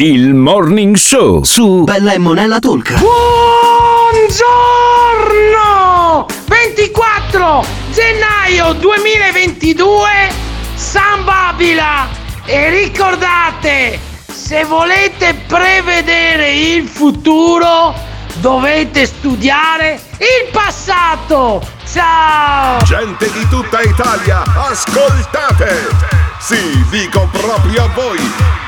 Il Morning Show su Bella e Monella Talk. Buongiorno! 24 gennaio 2022 San Babila e ricordate se volete prevedere il futuro dovete studiare il passato ciao Gente di tutta Italia, ascoltate! Sì, dico proprio a voi!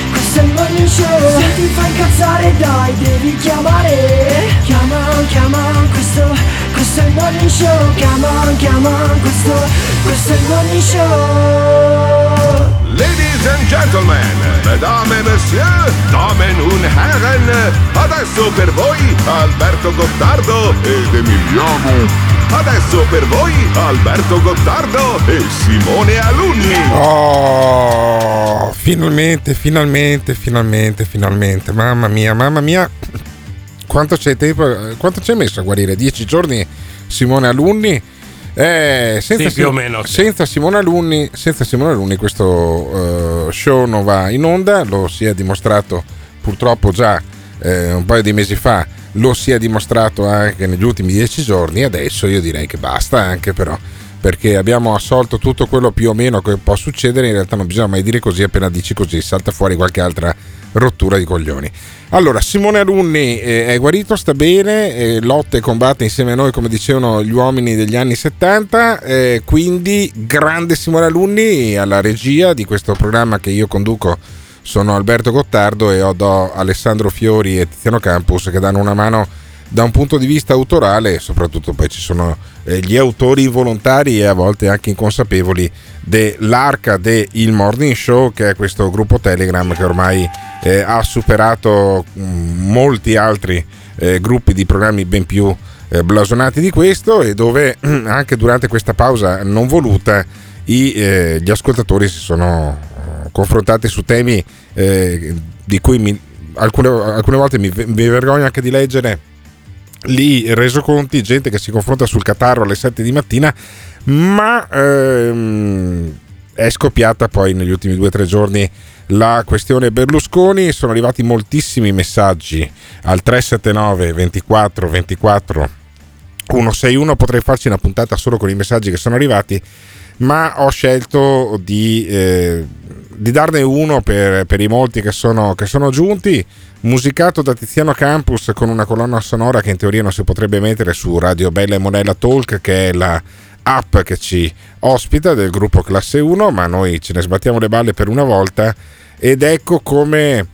è il morning show. Se ti fa incazzare dai, devi chiamare. Chiama, chiama, questo, questo è il morning show. Chiama, chiama, questo, questo è il morning show. Ladies and gentlemen, mesdames et messieurs, damen und herren, adesso per voi Alberto Gottardo ed Emiliano. Adesso per voi Alberto Gottardo e Simone Alunni. Oh, finalmente, finalmente, finalmente, finalmente. Mamma mia, mamma mia. Quanto c'è tempo? Quanto ci hai messo a guarire? Dieci giorni Simone Alunni? Eh, senza, Sì, più o meno, sì. senza Simone Alunni, senza Simone Alunni questo eh, show non va in onda, lo si è dimostrato purtroppo già eh, un paio di mesi fa, lo si è dimostrato anche negli ultimi dieci giorni, adesso io direi che basta anche però, perché abbiamo assolto tutto quello più o meno che può succedere, in realtà non bisogna mai dire così, appena dici così salta fuori qualche altra rottura di coglioni. Allora, Simone Alunni eh, è guarito, sta bene, eh, lotta e combatte insieme a noi, come dicevano gli uomini degli anni 70, eh, quindi grande Simone Alunni alla regia di questo programma che io conduco. Sono Alberto Gottardo e ho do Alessandro Fiori e Tiziano Campus che danno una mano da un punto di vista autorale soprattutto poi ci sono gli autori volontari e a volte anche inconsapevoli dell'arca del Morning Show che è questo gruppo Telegram che ormai eh, ha superato mm, molti altri eh, gruppi di programmi ben più eh, blasonati di questo e dove anche durante questa pausa non voluta i, eh, gli ascoltatori si sono eh, confrontati su temi eh, di cui mi- alcune, alcune volte mi, mi vergogno anche di leggere lì resoconti, gente che si confronta sul Catarro alle 7 di mattina, ma ehm, è scoppiata poi negli ultimi due o tre giorni la questione Berlusconi, sono arrivati moltissimi messaggi al 379 24 24 161, potrei farci una puntata solo con i messaggi che sono arrivati, ma ho scelto di, eh, di darne uno per, per i molti che sono, che sono giunti, musicato da Tiziano Campus con una colonna sonora che in teoria non si potrebbe mettere su Radio Bella e Monella Talk, che è la app che ci ospita del gruppo Classe 1, ma noi ce ne sbattiamo le balle per una volta. Ed ecco come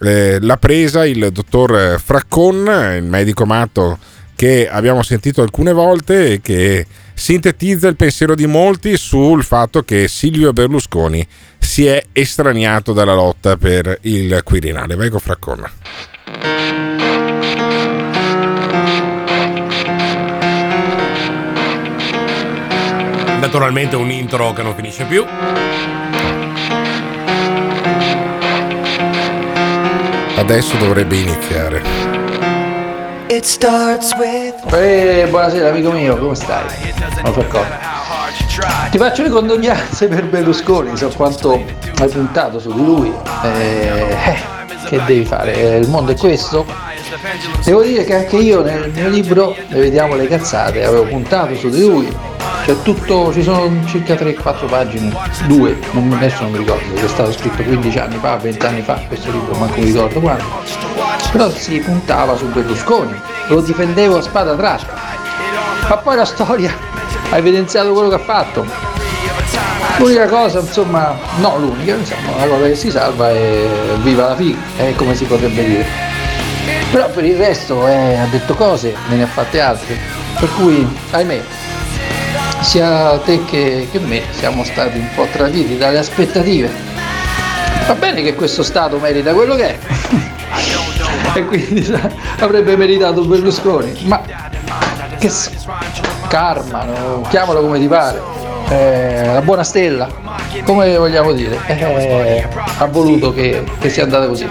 eh, l'ha presa il dottor Fraccon, il medico matto che abbiamo sentito alcune volte e che sintetizza il pensiero di molti sul fatto che Silvio Berlusconi si è estraniato dalla lotta per il Quirinale. Vai con Fraccon. Naturalmente un intro che non finisce più. Adesso dovrebbe iniziare. Eh, buonasera amico mio, come stai? Non so cosa. Ti faccio le condoglianze per Berlusconi, so quanto hai puntato su di lui. Eh, eh, che devi fare? Eh, Il mondo è questo? Devo dire che anche io nel mio libro Ne vediamo le cazzate, avevo puntato su di lui. C'è tutto, ci sono circa 3-4 pagine, due, non, adesso non mi ricordo, perché è stato scritto 15 anni fa, 20 anni fa questo libro, manco mi ricordo quando. Però si puntava su Berlusconi, lo difendevo a spada tratta. Ma poi la storia ha evidenziato quello che ha fatto. L'unica cosa, insomma, no l'unica, insomma, la cosa che si salva è viva la figa, è come si potrebbe dire. Però per il resto eh, ha detto cose, ne ha fatte altre. Per cui, ahimè, sia te che, che me siamo stati un po' traditi dalle aspettative. Va bene che questo Stato merita quello che è. e quindi avrebbe meritato Berlusconi, ma che karma, no? chiamalo come ti pare. Eh, la buona stella, come vogliamo dire, eh, ha voluto che, che sia andata così.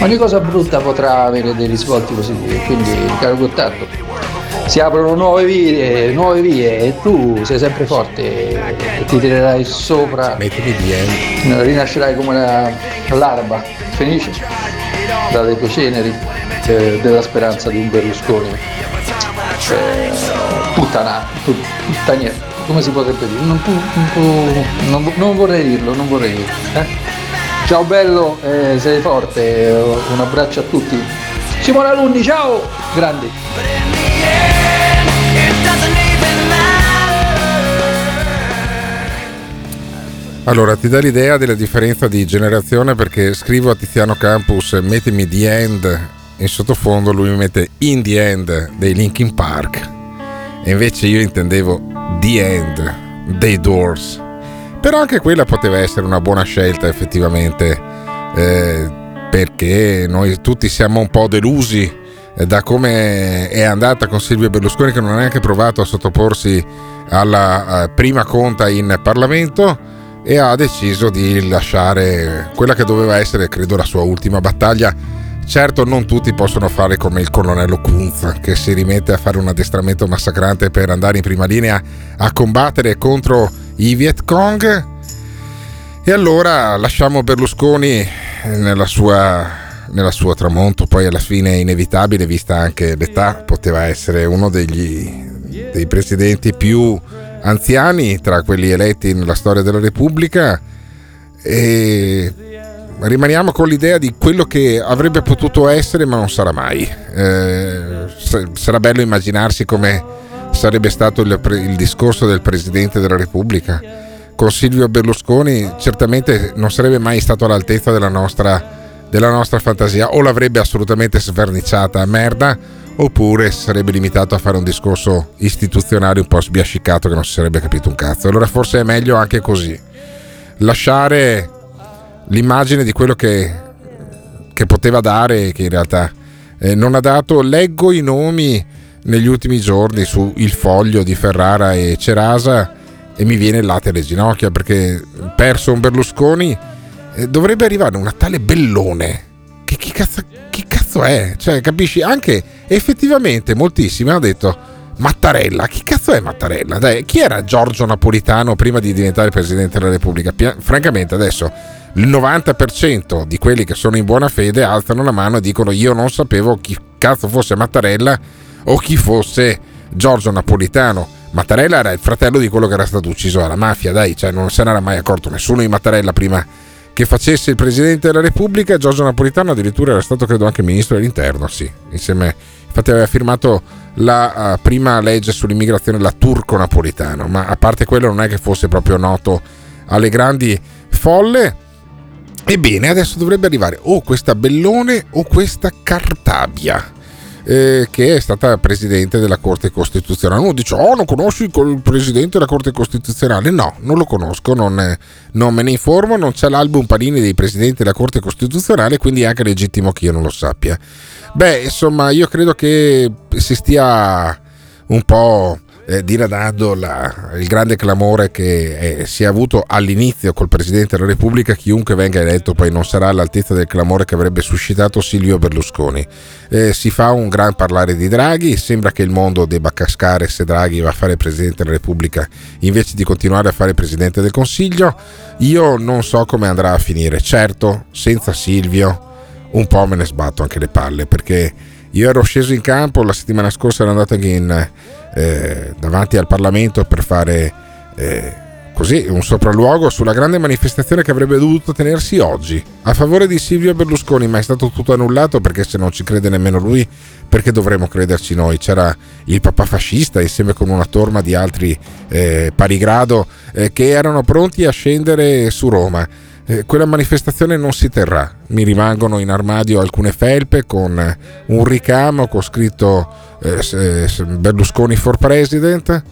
Ogni cosa brutta potrà avere dei risvolti positivi, quindi caro Gottardo, si aprono nuove vie, nuove vie e tu sei sempre forte e ti tirerai sopra, Mettimi bien. rinascerai come la- l'araba felice dalle tue ceneri eh, della speranza di un Berlusconi eh, puttana, put- puttaniere, come si potrebbe dire? Non, non non- vorrei dirlo, non vorrei dirlo. eh. Ciao bello, eh, sei forte, eh, un abbraccio a tutti. Simone Alunni, ciao! Grandi! Allora, ti dà l'idea della differenza di generazione? Perché scrivo a Tiziano Campus mettimi The End in sottofondo, lui mi mette In the End dei Linkin Park. E invece io intendevo The End dei Doors. Però anche quella poteva essere una buona scelta effettivamente eh, perché noi tutti siamo un po' delusi eh, da come è andata con Silvio Berlusconi che non ha neanche provato a sottoporsi alla eh, prima conta in Parlamento e ha deciso di lasciare quella che doveva essere, credo, la sua ultima battaglia. Certo, non tutti possono fare come il colonnello Kunz, che si rimette a fare un addestramento massacrante per andare in prima linea a combattere contro i Viet Cong. E allora lasciamo Berlusconi nella sua, nella sua tramonto, poi alla fine inevitabile, vista anche l'età, poteva essere uno degli, dei presidenti più anziani tra quelli eletti nella storia della Repubblica e rimaniamo con l'idea di quello che avrebbe potuto essere ma non sarà mai. Eh, sa- sarà bello immaginarsi come sarebbe stato il, il discorso del Presidente della Repubblica. Con Silvio Berlusconi certamente non sarebbe mai stato all'altezza della nostra, della nostra fantasia o l'avrebbe assolutamente sverniciata a merda oppure sarebbe limitato a fare un discorso istituzionale un po' sbiascicato che non si sarebbe capito un cazzo. Allora forse è meglio anche così. Lasciare l'immagine di quello che, che poteva dare che in realtà eh, non ha dato. Leggo i nomi negli ultimi giorni su Il Foglio di Ferrara e Cerasa e mi viene il latte alle ginocchia perché perso un Berlusconi eh, dovrebbe arrivare una tale bellone che chi cazzo, chi cazzo è? Cioè, capisci? Anche effettivamente moltissimi hanno detto Mattarella, chi cazzo è Mattarella? Dai, chi era Giorgio Napolitano prima di diventare Presidente della Repubblica? Pia- francamente adesso il 90% di quelli che sono in buona fede alzano la mano e dicono io non sapevo chi cazzo fosse Mattarella o chi fosse Giorgio Napolitano. Mattarella era il fratello di quello che era stato ucciso dalla mafia, dai, cioè non se n'era mai accorto nessuno di Mattarella prima che facesse il Presidente della Repubblica. Giorgio Napolitano addirittura era stato credo anche Ministro dell'Interno, sì, insieme, infatti aveva firmato la uh, prima legge sull'immigrazione, la Turco-Napolitano, ma a parte quello non è che fosse proprio noto alle grandi folle. Ebbene, adesso dovrebbe arrivare o questa Bellone o questa Cartabia. Eh, che è stata presidente della Corte Costituzionale. Uno dice: Oh, non conosci il presidente della Corte Costituzionale? No, non lo conosco, non, eh, non, me ne informo. Non c'è l'album Panini dei presidenti della Corte Costituzionale, quindi è anche legittimo che io non lo sappia. Beh, insomma, io credo che si stia un po' eh, diradando la, il grande clamore che eh, si è avuto all'inizio col Presidente della Repubblica, chiunque venga eletto poi non sarà all'altezza del clamore che avrebbe suscitato Silvio Berlusconi. Eh, si fa un gran parlare di Draghi, sembra che il mondo debba cascare se Draghi va a fare Presidente della Repubblica invece di continuare a fare Presidente del Consiglio. Io non so come andrà a finire, certo, senza Silvio un po' me ne sbatto anche le palle perché io ero sceso in campo la settimana scorsa ero andato in, eh, davanti al Parlamento per fare eh, così un sopralluogo sulla grande manifestazione che avrebbe dovuto tenersi oggi a favore di Silvio Berlusconi, ma è stato tutto annullato perché se non ci crede nemmeno lui, perché dovremmo crederci noi? C'era il papà fascista insieme con una torma di altri eh, pari grado eh, che erano pronti a scendere su Roma. Eh, quella manifestazione non si terrà, mi rimangono in armadio alcune felpe con un ricamo con scritto eh, Berlusconi for President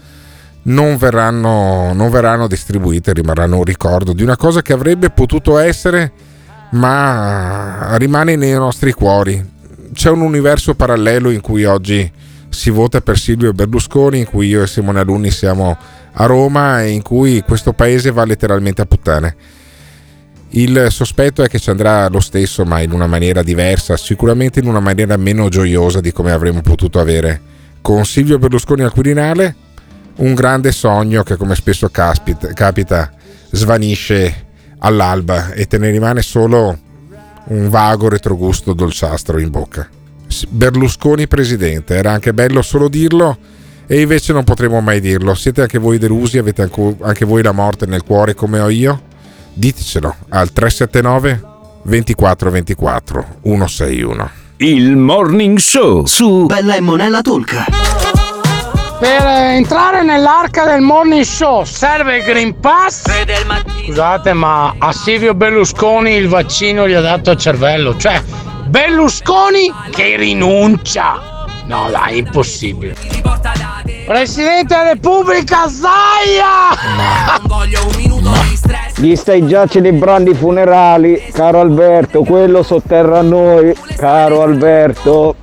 non verranno, non verranno distribuite, rimarranno un ricordo di una cosa che avrebbe potuto essere, ma rimane nei nostri cuori. C'è un universo parallelo in cui oggi si vota per Silvio Berlusconi, in cui io e Simone Alunni siamo a Roma e in cui questo paese va letteralmente a puttane. Il sospetto è che ci andrà lo stesso, ma in una maniera diversa, sicuramente in una maniera meno gioiosa di come avremmo potuto avere con Silvio Berlusconi al Quirinale un grande sogno che come spesso caspita, capita svanisce all'alba e te ne rimane solo un vago retrogusto dolciastro in bocca. Berlusconi presidente, era anche bello solo dirlo e invece non potremo mai dirlo. Siete anche voi delusi, avete anche voi la morte nel cuore come ho io? Ditecelo al 379 24 24 161. Il Morning Show su Bella e Monella Tolca. Per entrare nell'arca del morning show serve il Green Pass. Scusate, ma a Silvio Berlusconi il vaccino gli ha dato al cervello. Cioè, Berlusconi che rinuncia. No, dai, impossibile. Presidente della Repubblica Zaia! Gli stai già celebrando i funerali, caro Alberto, quello sotterra a noi, caro Alberto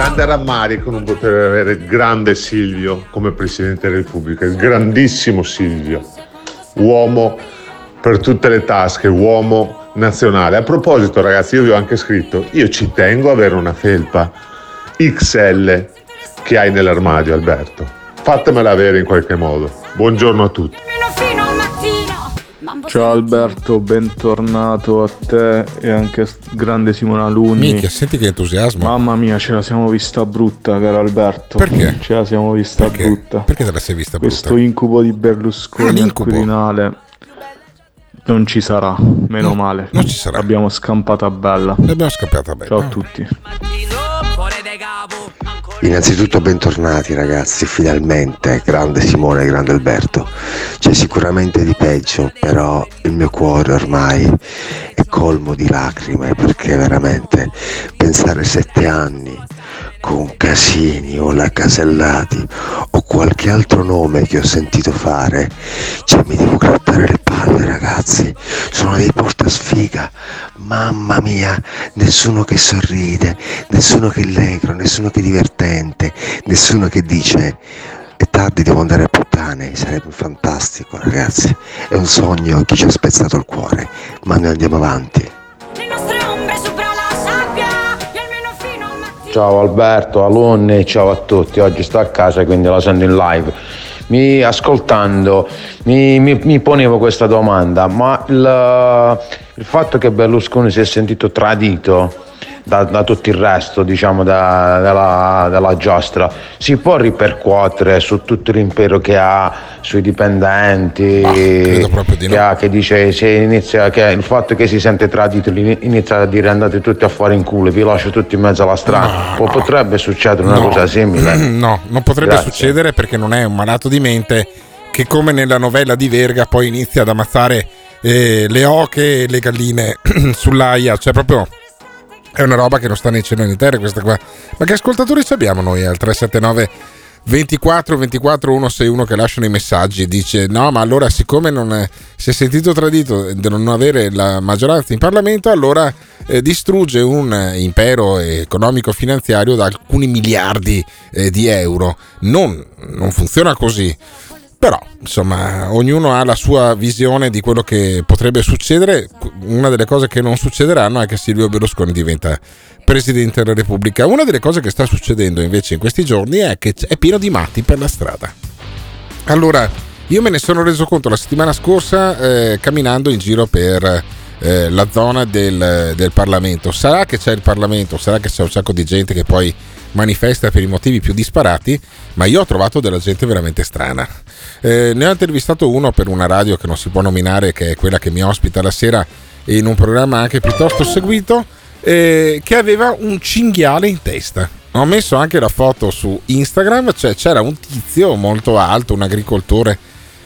grande rammarico non poter avere il grande Silvio come Presidente della Repubblica, il grandissimo Silvio, uomo per tutte le tasche, uomo nazionale. A proposito ragazzi, io vi ho anche scritto, io ci tengo ad avere una felpa XL che hai nell'armadio Alberto. Fatemela avere in qualche modo. Buongiorno a tutti. Ciao Alberto, bentornato a te e anche a grande Simona Luni. Minchia, senti che entusiasmo. Mamma mia, ce la siamo vista brutta, caro Alberto. Perché? Ce la siamo vista Perché? brutta. Perché te la sei vista brutta? Questo incubo di Berlusconi Ah, al. Quirinale non ci sarà, meno No, male. non ci sarà. L'abbiamo scampata bella. L'abbiamo scappata bene. Ciao a tutti. Innanzitutto bentornati ragazzi, finalmente, grande Simone, grande Alberto. C'è sicuramente di peggio, però il mio cuore ormai è colmo di lacrime perché veramente pensare sette anni con Casini o la Casellati o qualche altro nome che ho sentito fare, cioè mi devo grattare le palle ragazzi, sono dei portasfiga, mamma mia, nessuno che sorride, nessuno che è allegro, nessuno che è divertente, nessuno che dice è tardi devo andare a puttane, sarebbe fantastico ragazzi, è un sogno che ci ha spezzato il cuore, ma noi andiamo avanti. Ciao Alberto, alunni, ciao a tutti. Oggi sto a casa quindi la sento in live. Mi, ascoltando mi, mi- mi ponevo questa domanda, ma il, il fatto che Berlusconi si è sentito tradito da, da tutto il resto diciamo, da- della, della giostra. Si può ripercuotere su tutto l'impero che ha sui dipendenti che, ha, che dice se inizia, che il fatto che si sente tradito inizia a dire andate tutti a fare in culo vi lascio tutti in mezzo alla strada. O potrebbe succedere una No. cosa simile. No, non potrebbe Grazie. succedere perché non è un malato di mente che come nella novella di Verga poi inizia ad ammazzare eh, le oche e le galline sull'aia, cioè proprio è una roba che non sta né in cielo né in terra questa qua. Ma che ascoltatori abbiamo noi al 379 24 24 161 che lasciano i messaggi dice no ma allora siccome non è- si è sentito tradito di non avere la maggioranza in Parlamento allora eh, distrugge un eh, impero economico finanziario da alcuni miliardi eh, di euro non, non funziona così però, insomma, ognuno ha la sua visione di quello che potrebbe succedere. Una delle cose che non succederanno è che Silvio Berlusconi diventa Presidente della Repubblica. Una delle cose che sta succedendo invece in questi giorni è che è pieno di matti per la strada. Allora, io me ne sono reso conto la settimana scorsa eh, camminando in giro per eh, la zona del, del Parlamento. Sarà che c'è il Parlamento, sarà che c'è un sacco di gente che poi manifesta per i motivi più disparati, ma io ho trovato della gente veramente strana. Eh, ne ho intervistato uno per una radio che non si può nominare, che è quella che mi ospita la sera in un programma anche piuttosto seguito, eh, che aveva un cinghiale in testa. Ho messo anche la foto su Instagram, cioè c'era un tizio molto alto, un agricoltore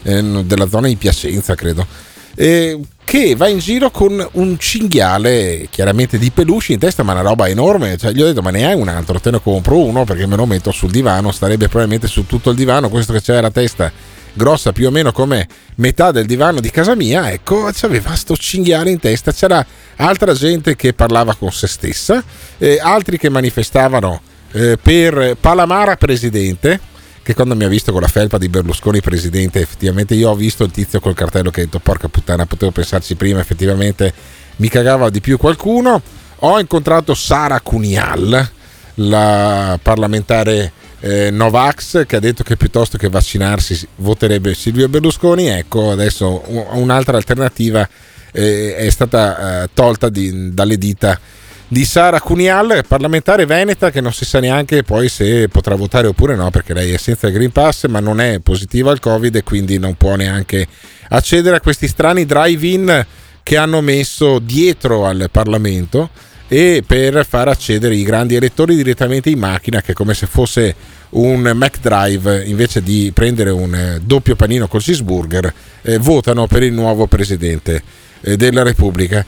eh, della zona di Piacenza, credo, eh, che va in giro con un cinghiale chiaramente di peluche in testa, ma una roba enorme. Cioè, gli ho detto: Ma ne hai un altro? Te ne compro uno perché me lo metto sul divano. Starebbe probabilmente su tutto il divano. Questo che c'è la testa grossa più o meno come metà del divano di casa mia. Ecco, c'aveva sto cinghiale in testa. C'era altra gente che parlava con se stessa, eh, altri che manifestavano eh, per Palamara presidente che quando mi ha visto con la felpa di Berlusconi presidente, effettivamente io ho visto il tizio col cartello che ha detto porca puttana, potevo pensarci prima, effettivamente mi cagava di più qualcuno. Ho incontrato Sara Cunial, la parlamentare eh, Novax, che ha detto che piuttosto che vaccinarsi voterebbe Silvio Berlusconi. Ecco, adesso un'altra alternativa eh, è stata eh, tolta di, dalle dita di Sara Cunial, parlamentare veneta che non si sa neanche poi se potrà votare oppure no perché lei è senza Green Pass ma non è positiva al Covid e quindi non può neanche accedere a questi strani drive-in che hanno messo dietro al Parlamento e per far accedere i grandi elettori direttamente in macchina che è come se fosse un McDrive invece di prendere un doppio panino col cheeseburger eh, votano per il nuovo presidente eh, della Repubblica.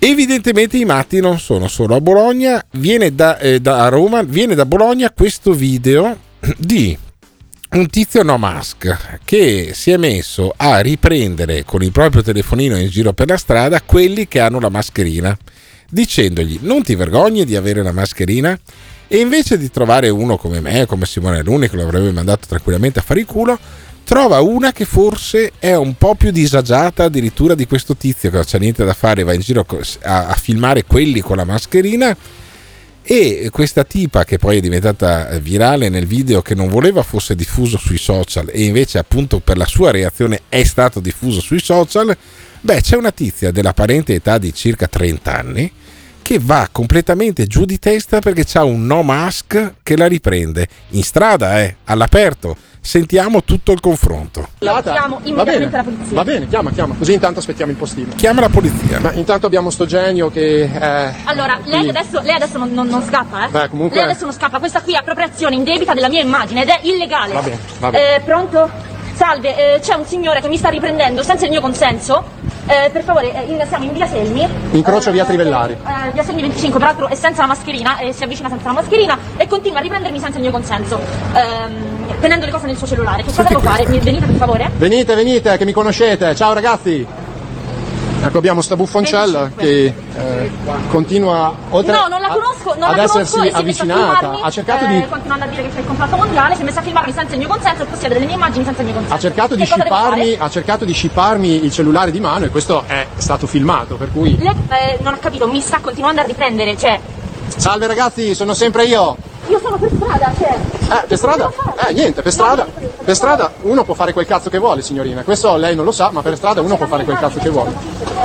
Evidentemente i matti non sono solo a Bologna, viene da, eh, da Roma, viene da Bologna questo video di un tizio no mask che si è messo a riprendere con il proprio telefonino in giro per la strada quelli che hanno la mascherina, dicendogli non ti vergogni di avere la mascherina? E invece di trovare uno come me, come Simone Luni, che lo avrebbe mandato tranquillamente a fare il culo, trova una che forse è un po' più disagiata addirittura di questo tizio che non c'è niente da fare, va in giro a, a filmare quelli con la mascherina e questa tipa che poi è diventata virale nel video che non voleva fosse diffuso sui social e invece appunto per la sua reazione è stato diffuso sui social, beh c'è una tizia dell'apparente età di circa 30 anni che va completamente giù di testa perché c'ha un no mask che la riprende in strada, eh, all'aperto Sentiamo tutto il confronto. Chiamo immediatamente la polizia. Va bene, chiama, chiama, così intanto aspettiamo il postino. Chiama la polizia. Ma intanto abbiamo sto genio che. Eh, allora, lei adesso, lei adesso non, non, non, scappa, eh? Beh, comunque. Lei adesso non scappa, questa qui è appropriazione indebita della mia immagine ed è illegale. Va bene, va bene. Eh, pronto? Salve, eh, c'è un signore che mi sta riprendendo senza il mio consenso. Eh, per favore, eh, in, siamo in via Selmi. Incrocio via Trivellari. Eh, via Selmi 25, peraltro è senza la mascherina, si avvicina senza la mascherina e continua a riprendermi senza il mio consenso. Ehm, tenendo le cose nel suo cellulare. Che cosa devo fare? Venite per favore? Venite, venite, che mi conoscete. Ciao ragazzi. Ecco, abbiamo sta buffoncella che eh, continua oltre No, non la conosco, non ad la essersi avvicinata. filmarmi, Ha cercato eh, di continuando a dire che c'è il contratto mondiale, si è messa a filmarmi senza il mio consenso e possiede delle mie immagini senza il mio consenso. ha cercato di fare? ha cercato di scipparmi il cellulare di mano e questo è stato filmato, per cui Lei eh, non ho capito, mi sta continuando a riprendere, cioè Salve ragazzi, sono sempre io. Io sono per strada, cioè Eh, per strada? Eh, niente, per strada. Per strada uno può fare quel cazzo che vuole, signorina. Questo lei non lo sa, ma per strada uno può fare quel cazzo che vuole.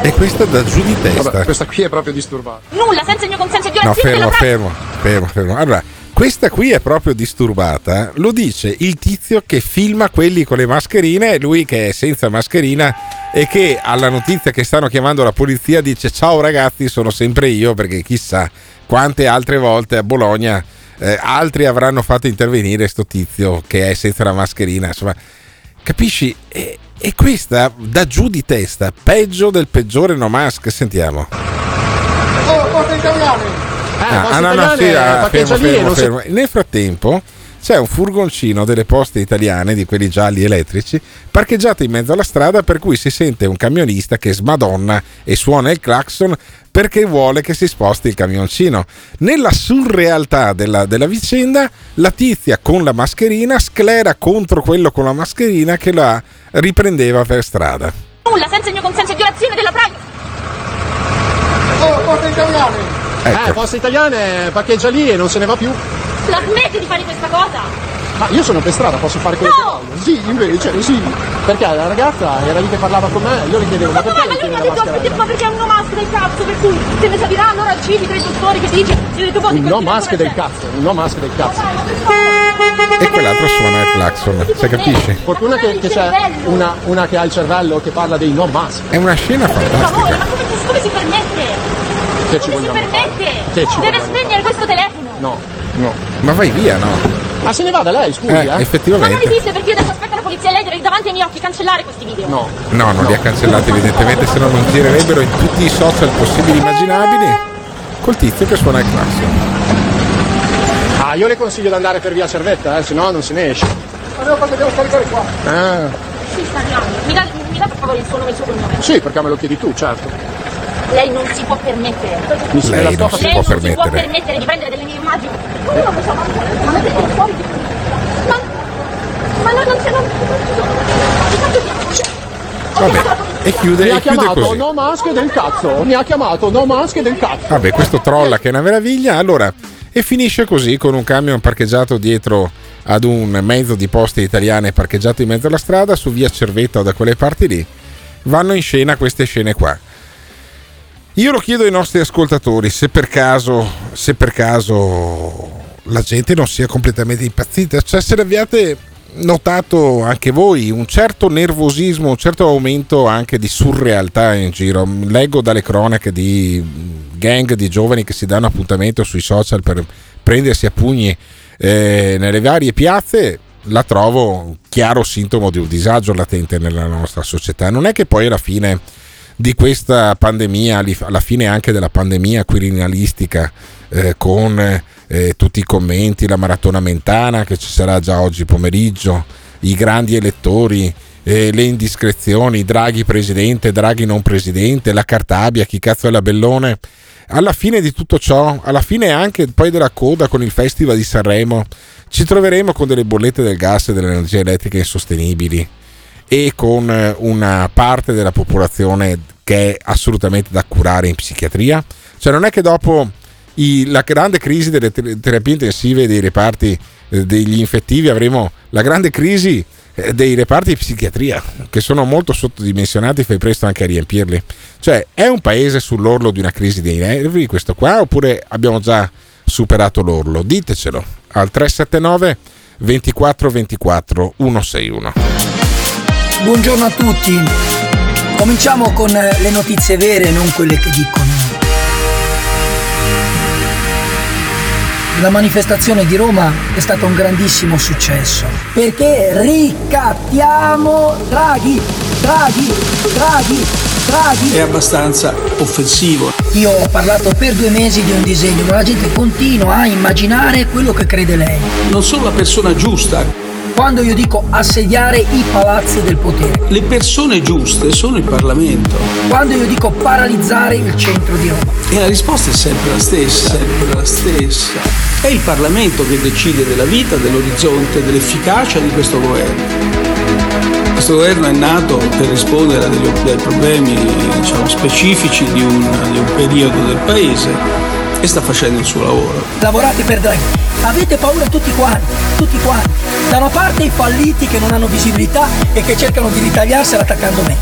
E questa da giù di testa. Vabbè, questa qui è proprio disturbata. nulla, senza il mio consenso è No, fermo, fermo, fermo, fermo. Allora, questa qui è proprio disturbata. Lo dice il tizio che filma quelli con le mascherine e lui che è senza mascherina e che alla notizia che stanno chiamando la polizia dice ciao ragazzi, sono sempre io perché chissà quante altre volte a Bologna eh, altri avranno fatto intervenire sto tizio che è senza la mascherina. Insomma, capisci? E, e questa da giù di testa, peggio del peggiore no mask. Sentiamo. Oh, cose italiane! Eh, Ah, cose ah, no, no, sì, ah, fermo, fermo, fermo. Nel frattempo c'è un furgoncino delle poste italiane, di quelli gialli elettrici, parcheggiato in mezzo alla strada per cui si sente un camionista che smadonna e suona il clacson perché vuole che si sposti il camioncino. Nella surrealtà della, della vicenda, la tizia con la mascherina sclera contro quello con la mascherina che la riprendeva per strada. Nulla, senza il mio consenso è violazione della pratica. Oh, cose italiane! Ecco. Eh, poste italiane, parcheggia lì e non se ne va più. La smetti di fare questa cosa. Ma io sono per strada, posso fare quello che voglio? Sì, invece, sì. Perché la ragazza era lì che parlava con me, io le chiedevo, ma perché Ma lui mi ha detto, maschera? ma perché è un no mask del cazzo, per cui se ne sapirà allora citi tre dottori che dice, io ho detto, boh, Un no mask del cazzo, un no mask del cazzo. E quell'altro suona il clacson, se capisci? Fortuna che, che c'è una, una che ha il cervello che parla dei no mask. È una scena Per fantastica. favore, ma come, come si permette? Che ci Si vogliamo? Che ci Deve vogliamo spegnere questo telefono. No, no. Ma vai via, no? Ma se ne vada lei, scusi, Eh, eh? Ma non effettivamente. esiste perché io adesso aspetto la polizia e lei deve davanti ai miei occhi cancellare questi video. No. No, non li ha cancellati evidentemente, se no non girerebbero in tutti i social possibili e immaginabili. Col tizio che suona il classico. Ah, io le consiglio di andare per via Cervetta, eh, se no non se ne esce. Ma devo, devo scaricare qua. Ah, Sì, sta arrivando. Mi dà, mi dà per favore il suo nome e il suo cognome. sì, perché me lo chiedi tu, certo. Lei non si può permettere. Lei non si Lei può non si può permettere. di prendere delle mie immagini. Ma io non lo so, ma ma mettete fuori. Ma, ma non, non c'è. Non, Vabbè, e chiude, Mi ha e chiude chiamato così. no mask del cazzo. Mi ha chiamato no mask del cazzo. Vabbè, questo trolla che è una meraviglia. Allora, e finisce così con un camion parcheggiato dietro ad un mezzo di poste italiane parcheggiato in mezzo alla strada su via Cervetta o da quelle parti lì. Vanno in scena queste scene qua. Io lo chiedo ai nostri ascoltatori se per caso, se per caso la gente non sia completamente impazzita, cioè se l'abbiate notato anche voi un certo nervosismo, un certo aumento anche di surrealtà in giro. Leggo dalle cronache di gang di giovani che si danno appuntamento sui social per prendersi a pugni eh, nelle varie piazze. La trovo un chiaro sintomo di un disagio latente nella nostra società. Non è che poi alla fine di questa pandemia, alla fine anche della pandemia quirinalistica, eh, con eh, tutti i commenti, la maratona mentana che ci sarà già oggi pomeriggio, i grandi elettori, eh, le indiscrezioni, Draghi presidente, Draghi non presidente, la Cartabia, chi cazzo è la Bellone. Alla fine di tutto ciò, alla fine anche poi della coda con il Festival di Sanremo, ci troveremo con delle bollette del gas e dell'energia elettrica insostenibili e con eh, una parte della popolazione che è assolutamente da curare in psichiatria. Cioè non è che dopo i- la grande crisi delle ter- terapie intensive e dei reparti eh, degli infettivi avremo la grande crisi eh, dei reparti di psichiatria che sono molto sottodimensionati, fai presto anche a riempirli. Cioè è un paese sull'orlo di una crisi dei nervi questo qua oppure abbiamo già superato l'orlo? Ditecelo al 379 24 24 161. Buongiorno a tutti. Cominciamo con eh, le notizie vere, non quelle che dicono. La manifestazione di Roma è stata un grandissimo successo perché ricattiamo Draghi, Draghi, Draghi, Draghi. È abbastanza offensivo. Io ho parlato per due mesi di un disegno, ma la gente continua a immaginare quello che crede lei. Non sono la persona giusta. Quando io dico assediare i palazzi del potere. Le persone giuste sono il Parlamento. Quando io dico paralizzare il centro di Roma. E la risposta è sempre la stessa, sempre la stessa. È il Parlamento che decide della vita, dell'orizzonte, dell'efficacia di questo governo. Questo governo è nato per rispondere ai problemi diciamo, specifici di un, di un periodo del Paese e sta facendo il suo lavoro. Lavorate per Draghi. Avete paura tutti quanti, tutti quanti. Da una parte i falliti che non hanno visibilità e che cercano di ritagliarsela attaccando me.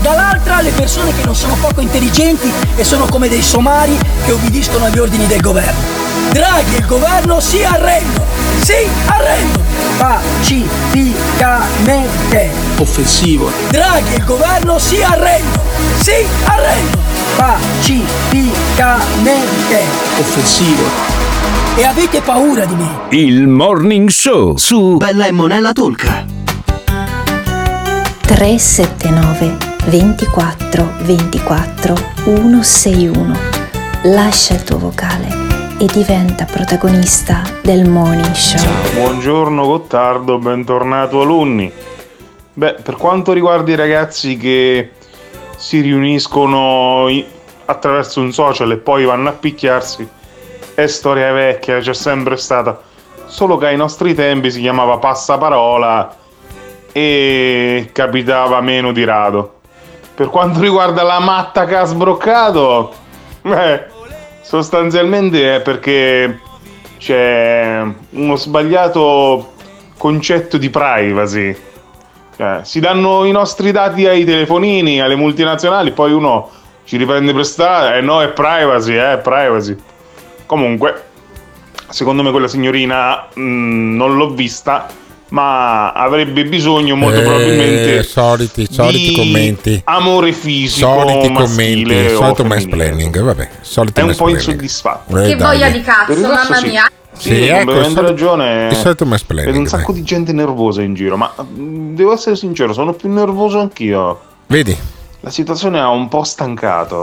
Dall'altra le persone che non sono poco intelligenti e sono come dei somari che obbediscono agli ordini del governo. Draghi e il governo si arrendono, si arrendono pacificamente. Offensivo. Draghi e il governo si arrendono, si arrendono pacificamente. Offensivo. E avete paura di me. Il Morning Show su Bella e Monella Tolca. 379 24 24 161. Lascia il tuo vocale e diventa protagonista del Morning Show. Buongiorno Gottardo, bentornato alunni. Beh, per quanto riguarda i ragazzi che si riuniscono attraverso un social e poi vanno a picchiarsi, è storia vecchia, c'è sempre stata. Solo che ai nostri tempi si chiamava passaparola e capitava meno di rado. Per quanto riguarda la matta che ha sbroccato, beh, sostanzialmente è perché c'è uno sbagliato concetto di privacy. Cioè, si danno i nostri dati ai telefonini, alle multinazionali, poi uno ci riprende e eh no, è privacy, è eh, privacy. Comunque, secondo me quella signorina mh, non l'ho vista, ma avrebbe bisogno molto Eh, probabilmente soliti, soliti di commenti. amore fisico Soliti commenti, solito mansplaining, vabbè, solito È un po' insoddisfatto. Eh, Che dai. voglia di cazzo, mamma sì. mia. Sì, Sì, ecco, solito- ragione. il solito mansplaining, Vedo un sacco di gente nervosa in giro, ma mh, devo essere sincero, sono più nervoso anch'io. Vedi? La situazione ha un po' stancato.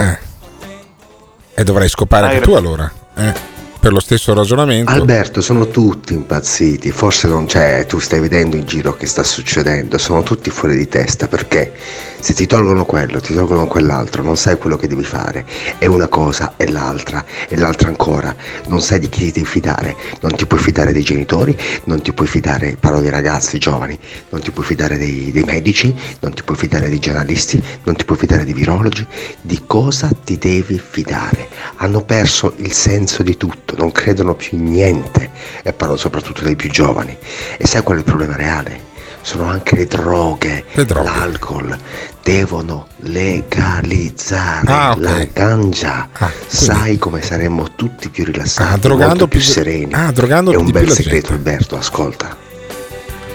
E dovrai scopare Hai anche tu allora. Eh, per lo stesso ragionamento. Alberto, sono tutti impazziti, forse non c'è, tu stai vedendo in giro che sta succedendo, sono tutti fuori di testa perché se ti tolgono quello, ti tolgono quell'altro, non sai quello che devi fare, è una cosa e l'altra, e l'altra ancora, non sai di chi ti devi fidare, non ti puoi fidare dei genitori, non ti puoi fidare, parlo dei ragazzi giovani, non ti puoi fidare dei, dei medici, non ti puoi fidare dei giornalisti, non ti puoi fidare dei virologi, di cosa ti devi fidare? Hanno perso il senso di tutto, non credono più in niente e parlo soprattutto dei più giovani. E sai qual è il problema reale? Sono anche le droghe, l'alcol, devono legalizzare Ah, ok. la ganja. Sai come saremmo tutti più rilassati, Ah, drogando molto più, più- sereni. ah, drogando è un bel segreto, Alberto, ascolta.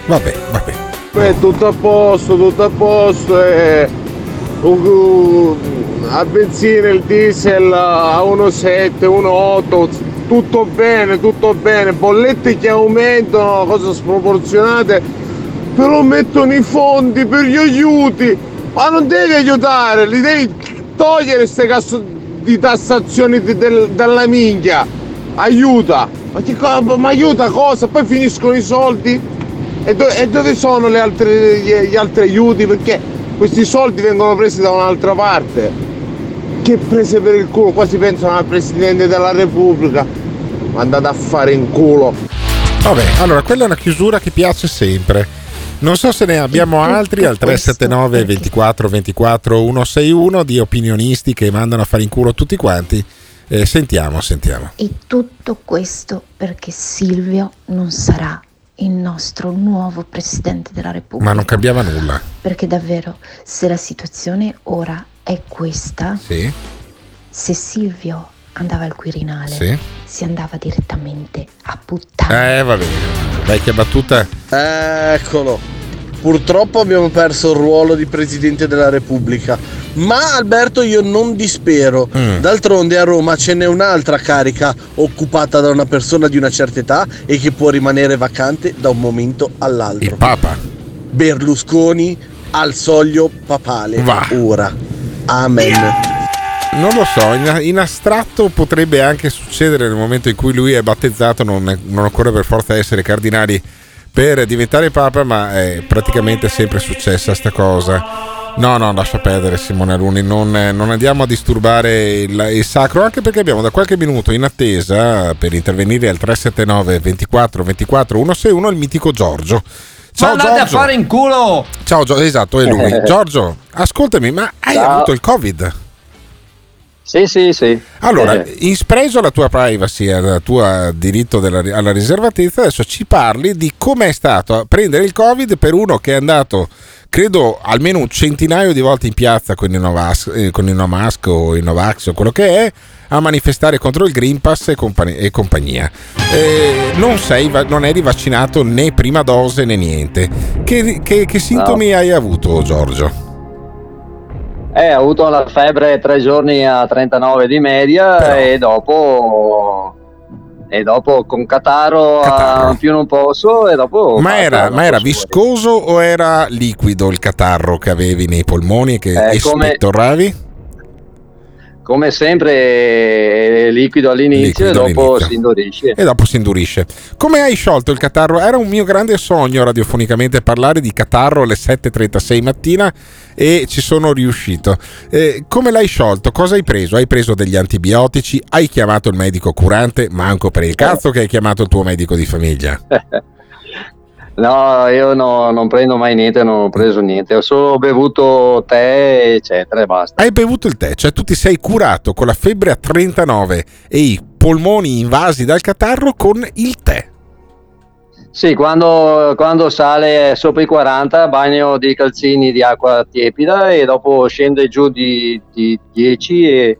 Vabbè, vabbè. Beh, tutto a posto, tutto a posto e uh, uh, a benzina il diesel a 1,7, 1,8, tutto bene, tutto bene, bollette che aumentano, cose sproporzionate, però mettono i fondi per gli aiuti, ma non devi aiutare, li devi togliere queste cazzo di tassazioni di- del- dalla minchia, aiuta, ma, che ma aiuta cosa? Poi finiscono i soldi? E, do- e dove sono altre- gli, gli altri aiuti? Perché questi soldi vengono presi da un'altra parte. Che prese per il culo, quasi pensano al Presidente della Repubblica. Ma andate a fare in culo. Vabbè, allora quella è una chiusura che piace sempre. Non so se ne abbiamo altri al 379 24 24 161 di opinionisti che mandano a fare in culo tutti quanti. Eh, sentiamo, sentiamo. E tutto questo perché Silvio non sarà il nostro nuovo Presidente della Repubblica. Ma non cambiava nulla. Perché davvero, se la situazione ora è questa, Sì, se Silvio andava al Quirinale, sì. si andava direttamente a puttane. Eh, va bene. Vecchia battuta. Eccolo. Purtroppo abbiamo perso il ruolo di Presidente della Repubblica. Ma Alberto io non dispero. Mm. D'altronde a Roma ce n'è un'altra carica occupata da una persona di una certa età e che può rimanere vacante da un momento all'altro. Il Papa. Berlusconi al soglio papale. Va. Ora. Amen. Non lo so, in, in astratto potrebbe anche succedere nel momento in cui lui è battezzato, non, è- non occorre per forza essere cardinali per diventare papa, ma è praticamente sempre successa sta cosa. No, no, lascia perdere Simone Aluni, non, non andiamo a disturbare il, il sacro, anche perché abbiamo da qualche minuto in attesa per intervenire al 379 24 24 161 il mitico Giorgio. Ciao ma andate Giorgio. a fare in culo! Ciao Giorgio, esatto, è lui. Giorgio, ascoltami, ma hai Ciao. avuto il Covid? Sì, sì, sì. Allora, Eh, in spreso alla tua privacy, al tuo diritto della- alla riservatezza, adesso ci parli di com'è stato a prendere il Covid per uno che è andato, credo, almeno un centinaio di volte in piazza con i Novax, eh, con i Nomask o i Novax o quello che è, a manifestare contro il Green Pass e, compagni- e compagnia. Eh, non, sei, non eri vaccinato né prima dose né niente. Che, che- che sintomi hai avuto, Giorgio? Eh, ho avuto la febbre tre giorni a 39 di media e dopo e dopo con catarro, a più non posso e dopo Ma era, ma era viscoso o era liquido il catarro che avevi nei polmoni e che Eh, come-? Come sempre è liquido all'inizio Liquido e dopo all'inizio. si indurisce E dopo si indurisce. Come hai sciolto il catarro? Era un mio grande sogno radiofonicamente parlare di catarro alle 7.36 mattina e ci sono riuscito. Eh, come l'hai sciolto? Cosa hai preso? Hai preso degli antibiotici? Hai chiamato il medico curante? Manco per il cazzo che hai chiamato il tuo medico di famiglia. no io no- non prendo mai niente non ho preso niente. Ho solo bevuto tè eccetera e basta. Hai bevuto il tè, cioè tu ti sei curato con la febbre a 39 e i polmoni invasi dal catarro con il tè. Sì, quando, quando sale sopra i 40 bagno di calzini di acqua tiepida e dopo scende giù di, di 10 e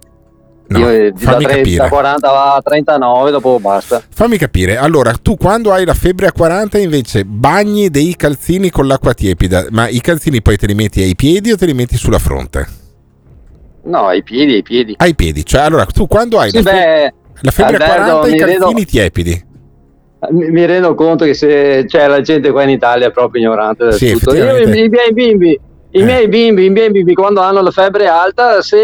No, io, di da, fammi 30 capire. da 40 va a 39, dopo basta. Fammi capire, allora tu quando hai la febbre a 40 invece bagni dei calzini con l'acqua tiepida, ma i calzini poi te li metti ai piedi o te li metti sulla fronte? No, ai piedi, ai piedi. Ai piedi, cioè allora tu quando hai Sì, la, beh, la febbre a Alberto, 40 i calzini rendo- tiepidi. Mi, rendo conto che se c'è la gente qua in Italia è proprio ignorante del Sì, tutto. Io, i miei bimbi, i miei bimbi, i miei bimbi quando hanno la febbre alta, se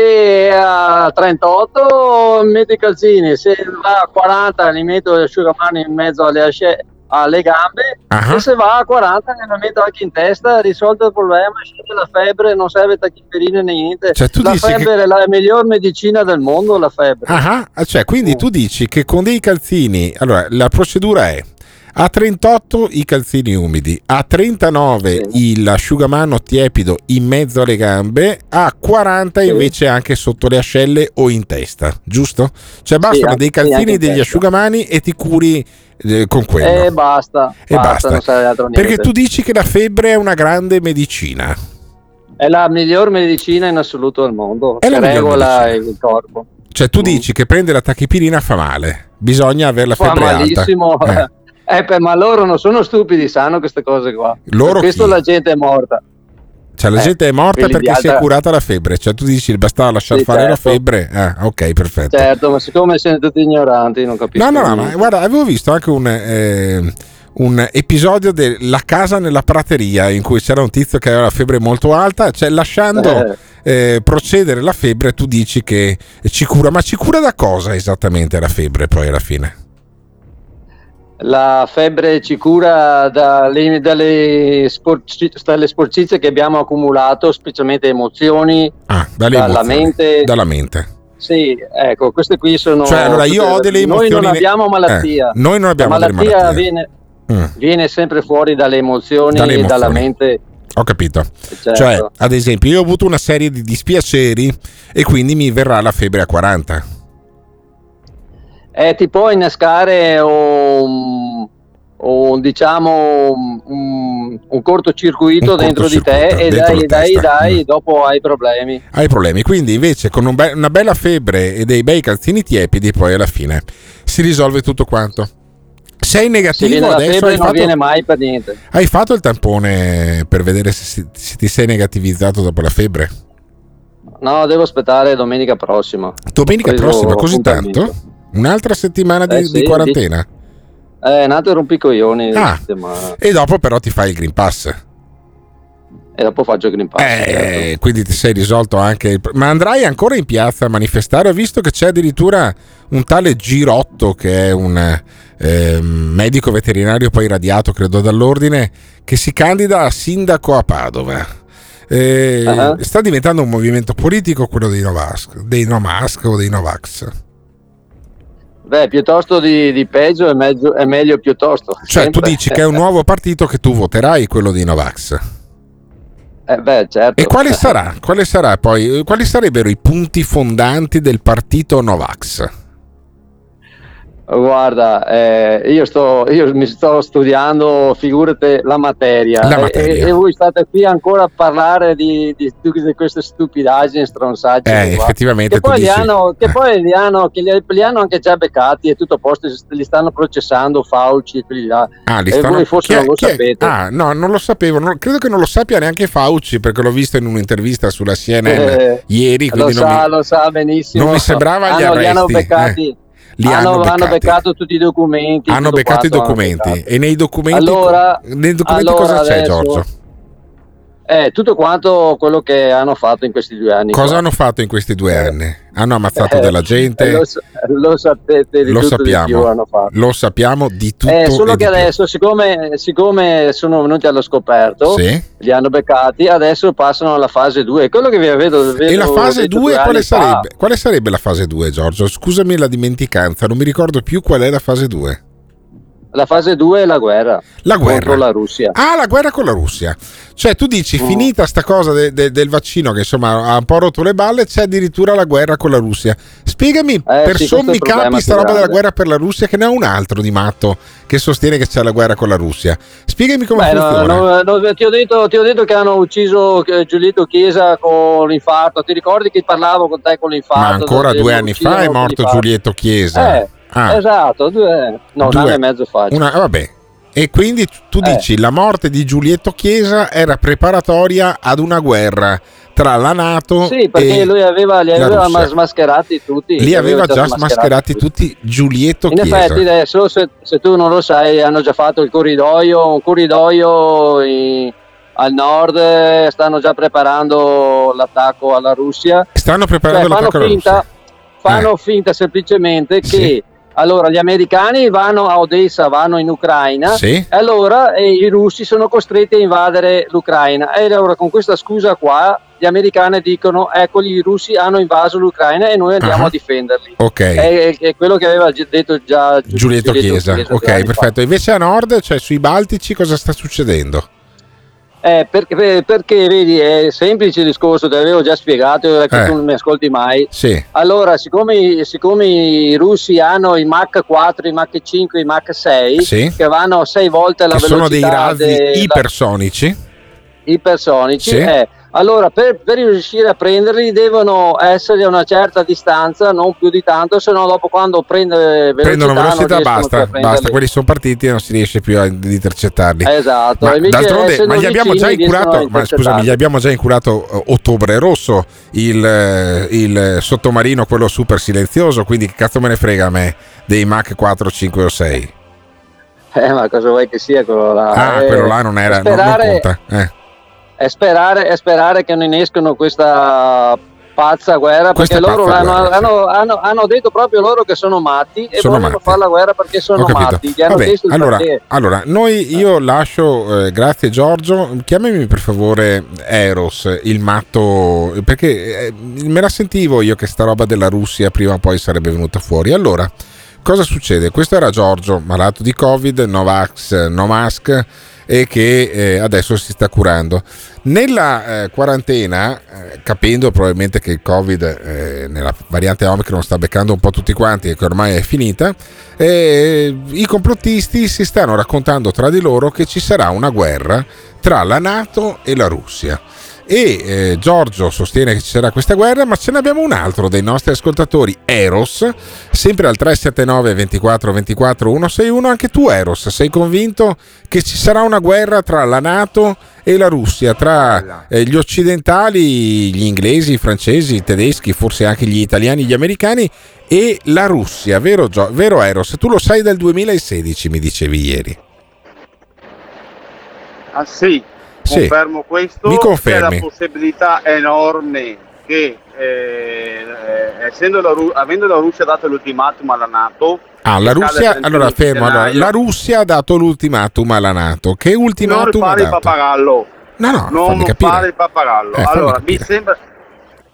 è a 38 metto i calzini, se va a 40 li metto gli asciugamani in mezzo alle, asce- alle gambe Ah. e se va a 40 me lo metto anche in testa, risolto il problema, scende la febbre, non serve tachipirina né niente. Cioè, la febbre che- è la miglior medicina del mondo, la febbre. Ah, cioè quindi tu dici che con dei calzini, allora la procedura è a 38 i calzini umidi, a 39 il- l'asciugamano tiepido in mezzo alle gambe, a 40 invece anche sotto le ascelle o in testa, giusto? Cioè bastano dei sì, anche calzini in e degli asciugamani e ti curi eh, con quello. E basta, E basta. niente. Perché tu dici che la febbre è una grande medicina. È la miglior medicina in assoluto al mondo, È che regola il corpo. Cioè tu dici che prendere la tachipirina fa male, bisogna avere la Fa febbre alta. malissimo. Eh. Eh, per- ma loro non sono stupidi, sanno queste cose qua. Loro per questo chi? la gente è morta. Cioè la Eh, gente è morta perché si è curata la febbre. Cioè tu dici bastava lasciar Sì, fare la certo. febbre. Ah, ok, perfetto. Certo, ma siccome siete tutti ignoranti, non capisco. No, no, no, ma guarda, avevo visto anche un, eh, un episodio della casa nella prateria in cui c'era un tizio che aveva la febbre molto alta, cioè lasciando eh, procedere la febbre tu dici che ci cura, ma ci cura da cosa esattamente la febbre poi alla fine? La febbre ci cura dalle, dalle, sporci- dalle sporcizie che abbiamo accumulato, specialmente emozioni, Ah, dalla emozioni, mente. Dalla mente. Sì, ecco, queste qui sono. Cioè, allora io ho delle Noi emozioni- non abbiamo malattia. eh, noi non abbiamo La malattia. Viene, Mm. viene sempre fuori dalle emozioni Dalle e dalla emozioni. mente. Ho capito. Certo. Cioè, ad esempio, io ho avuto una serie di dispiaceri e quindi mi verrà la febbre a 40. Eh, ti può innescare un, un, diciamo un, un cortocircuito Un dentro di te e dai, dai, dai, dopo hai problemi. Hai problemi. Quindi, invece, con un be- una bella febbre e dei bei calzini tiepidi, poi alla fine si risolve tutto quanto. Sei Se negativo adesso? Hai non fatto, viene mai per niente. hai fatto il tampone per vedere se, si- se ti sei negativizzato dopo la febbre? No, devo aspettare domenica prossima. Domenica prossima, così tanto? Un'altra settimana di, Eh, di sì, quarantena? Eh, è nato rompicoglioni Ah. E dopo, però, ti fai il Green Pass. e dopo faccio il Green Pass. certo. Eh, quindi ti sei risolto anche il... Ma andrai ancora in piazza a manifestare? Ho visto che c'è addirittura un tale Girotto che è un ehm, medico veterinario poi radiato, credo, dall'ordine, che si candida a sindaco a Padova. Eh, Ah. Sta diventando un movimento politico quello dei Novax, dei Nomask o dei Novax. Beh, piuttosto di, di peggio è, meglio- è meglio piuttosto. Cioè, tu sempre. dici che è un nuovo partito che tu voterai, quello dei Novax. Eh, beh, certo. E quale sarà? Quale sarà poi? Quali sarebbero i punti fondanti del partito Novax? Guarda, eh, io, sto, io mi sto studiando, figurate, la materia, La E- materia. E, e voi state qui ancora a parlare di, di, di queste stupidaggini, stronzacce. Eh, effettivamente che poi, li dici- hanno, che poi li, hanno, che li, li hanno anche già beccati e tutto a posto, li stanno processando Fauci e quelli là. Ah, li e stanno- voi forse è- non lo sapete. Ah, no, non lo sapevo. non- credo che non lo sappia neanche Fauci perché l'ho visto in un'intervista sulla CNN Eh, ieri. lo sa, mi- lo sa benissimo. non mi sembrava gli Hanno- Li hanno arresti, beccati. Li hanno, hanno hanno beccati. beccato tutti i documenti. hanno beccato i hanno documenti. E nei documenti, Allora- nei documenti allora cosa c'è, adesso- Giorgio? Eh, tutto quanto quello che hanno fatto in questi due anni. Cosa qua. hanno fatto in questi due anni? Hanno ammazzato Eh, della gente? Lo, lo sapete di Lo tutto di più sappiamo, hanno fatto. lo sappiamo di tutto. Eh, solo che di adesso, siccome, siccome sono venuti allo scoperto, Sì. li hanno beccati, adesso passano alla fase 2. Quello che vi vedo, E la fase 2 quale fa, sarebbe? Quale sarebbe la fase 2, Giorgio? Scusami la dimenticanza, non mi ricordo più qual è la fase 2. La fase 2 è la guerra. La guerra. Contro la Russia. Ah, la guerra con la Russia. Cioè, tu dici, Mm. finita sta cosa de- de- del vaccino che insomma ha un po' rotto le balle, c'è addirittura la guerra con la Russia. Spiegami per sì, sommi capi sta roba della grande. guerra per la Russia, che ne ha un altro di matto che sostiene che c'è la guerra con la Russia. Spiegami come Beh, no, funziona. no, no, ti, ho detto, ti ho detto che hanno ucciso eh, Giulietto Chiesa con l'infarto. Ti ricordi che parlavo con te con l'infarto? Ma ancora due anni fa è con morto? Giulietto Chiesa. Eh, Ah. esatto, due, no, un Due- anno e mezzo fa. Una- vabbè. E quindi tu Eh. dici la morte di Giulietto Chiesa era preparatoria ad una guerra tra la Nato Sì, perché lui aveva, li aveva smascherati tutti. Li aveva già smascherati smascherati tutti Giulietto In Chiesa. effetti adesso se, se tu non lo sai hanno già fatto il corridoio, un corridoio in- al nord, eh, stanno già preparando l'attacco alla Russia. Stanno preparando Cioè, fanno l'attacco alla finta, Russia. fanno finta semplicemente che Sì. Allora gli americani vanno a Odessa, vanno in Ucraina Sì. e allora eh, i russi sono costretti a invadere l'Ucraina e allora con questa scusa qua gli americani dicono ecco i russi hanno invaso l'Ucraina e noi andiamo Ah. a difenderli. Ok. È, è quello che aveva detto già Gi- Giulietto Chiesa. due Ok, anni fa. perfetto. Invece a nord, cioè sui Baltici, cosa sta succedendo? Eh, perché, per- perché, vedi, è semplice il discorso, te l'avevo già spiegato, che Eh. tu non mi ascolti mai. Sì. Allora, siccome, siccome i russi hanno i Mach 4, i Mach 5, i Mach 6, Sì. che vanno a 6 volte la Che sono dei velocità razzi de- ipersonici. ipersonici, Sì. eh, allora per, per riuscire a prenderli devono essere a una certa distanza, non più di tanto, se no dopo quando prende velocità, Prendono non velocità, basta, basta. Quelli sono partiti e non si riesce più a ad intercettarli. Esatto, Ma d'altronde, ma gli abbiamo già incurato, ma scusami, gli abbiamo già incurato eh, Ottobre Rosso, il, eh, il sottomarino, quello super silenzioso. Quindi, che cazzo me ne frega a me dei Mach 4, 5 o 6? Eh, ma cosa vuoi che sia quello là? Ah, Eh, quello là non era, non- non sperare, conta. Eh. È sperare, è sperare che non innescano questa pazza guerra Questa perché loro pazza hanno, guerra, sì. hanno- hanno- hanno detto proprio loro che sono matti e Sono vogliono matti. fare la guerra perché sono matti. Vabbè, allora, allora, noi io lascio, eh, grazie Giorgio, chiamami per favore Eros, il matto, perché eh, me la sentivo io che sta roba della Russia prima o poi sarebbe venuta fuori. Allora, cosa succede? Questo era Giorgio, malato di Covid, no vax, no mask e che eh, adesso si sta curando. Nella eh, quarantena, eh, capendo probabilmente che il Covid eh, nella variante Omicron sta beccando un po' tutti quanti e che ormai è finita, eh, i complottisti si stanno raccontando tra di loro che ci sarà una guerra tra la Nato e la Russia. E eh, Giorgio sostiene che ci sarà questa guerra, ma ce ne abbiamo un altro dei nostri ascoltatori, Eros, sempre al 379 24 24 161. Anche tu, Eros, sei convinto che ci sarà una guerra tra la Nato e la Russia, tra eh, gli occidentali, gli inglesi, i francesi, i tedeschi, forse anche gli italiani, gli americani e la Russia, vero, Gio- vero Eros? Tu lo sai dal 2016, mi dicevi ieri. Ah sì, Sì. confermo questo. Mi C'è confermi? la possibilità enorme che, eh, eh, essendo la Ru- avendo la Russia dato l'ultimatum alla Nato, Ah, la Russia, il 31 allora fermo, allora, la Russia ha dato l'ultimatum alla Nato. Che non ultimatum ha fare il dato? pappagallo. No, no, non fare il pappagallo. Eh, allora, mi sembra,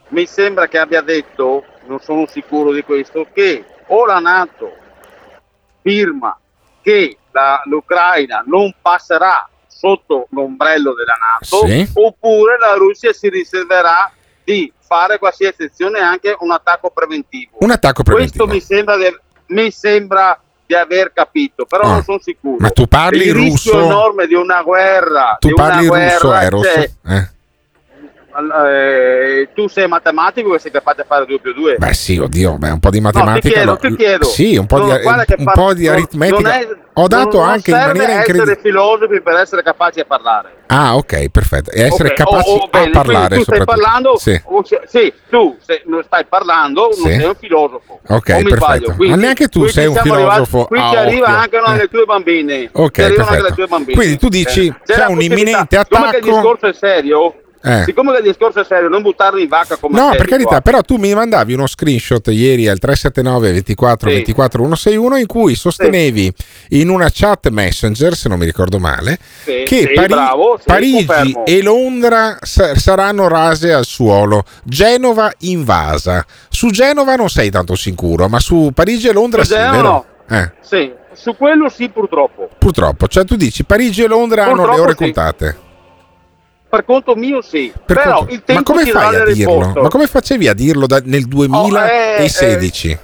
mi sembra che abbia detto, non sono sicuro di questo, che o la Nato firma che la- l'Ucraina non passerà sotto l'ombrello della Nato, Sì. oppure la Russia si riserverà di fare qualsiasi azione, anche un attacco preventivo. Un attacco preventivo. Questo mi sembra, di- mi sembra di aver capito, però Ah. non sono sicuro. Ma tu parli Il rischio russo? enorme di una guerra. Tu di una parli guerra, russo, Eros? cioè, Eh. Eh, tu sei matematico e sei capace di fare 2 più 2. Beh sì, oddio, beh, un po' di No, ti matematica. chiedo, lo- ti chiedo. Sì, un po' Non- di, che un par- po' di non- aritmetica. non è- Ho dato non- non anche in maniera essere incredibile. filosofi per essere capaci a parlare. Ah, ok, perfetto. E essere Ok, capaci oh, oh, a bene, parlare tu stai parlando, Sì. oh, sì, tu se- non stai parlando, non Sì. sei un filosofo. Ok, Non perfetto. Quindi- Ma neanche tu sei un siamo arrivati- filosofo Qui ci arriva occhio. anche una delle tue bambine. Ok, Ci arrivano anche perfetto. le tue bambine. Quindi tu dici, Eh, c'è un imminente Siccome che il attacco- discorso è serio, Eh. siccome il discorso è serio, non buttarlo in vacca come No, per qua. carità, però tu mi mandavi uno screenshot ieri al 379 24 Sì. 24 161 in cui sostenevi in una chat messenger, se non mi ricordo male, Sì, che sì, Pari- bravo, sì, Parigi confermo. e Londra sa- saranno rase al suolo, Genova invasa. Su Genova non sei tanto sicuro, ma su Parigi e Londra Su sì, Genova vero? no. Eh. Sì, su quello sì, purtroppo. Purtroppo, cioè tu dici Parigi e Londra hanno le Purtroppo ore sì. contate. Per conto mio sì. Per Però conto- il tempo Ma come fai a dirlo? risposte. Ma come facevi a dirlo da- nel 2016?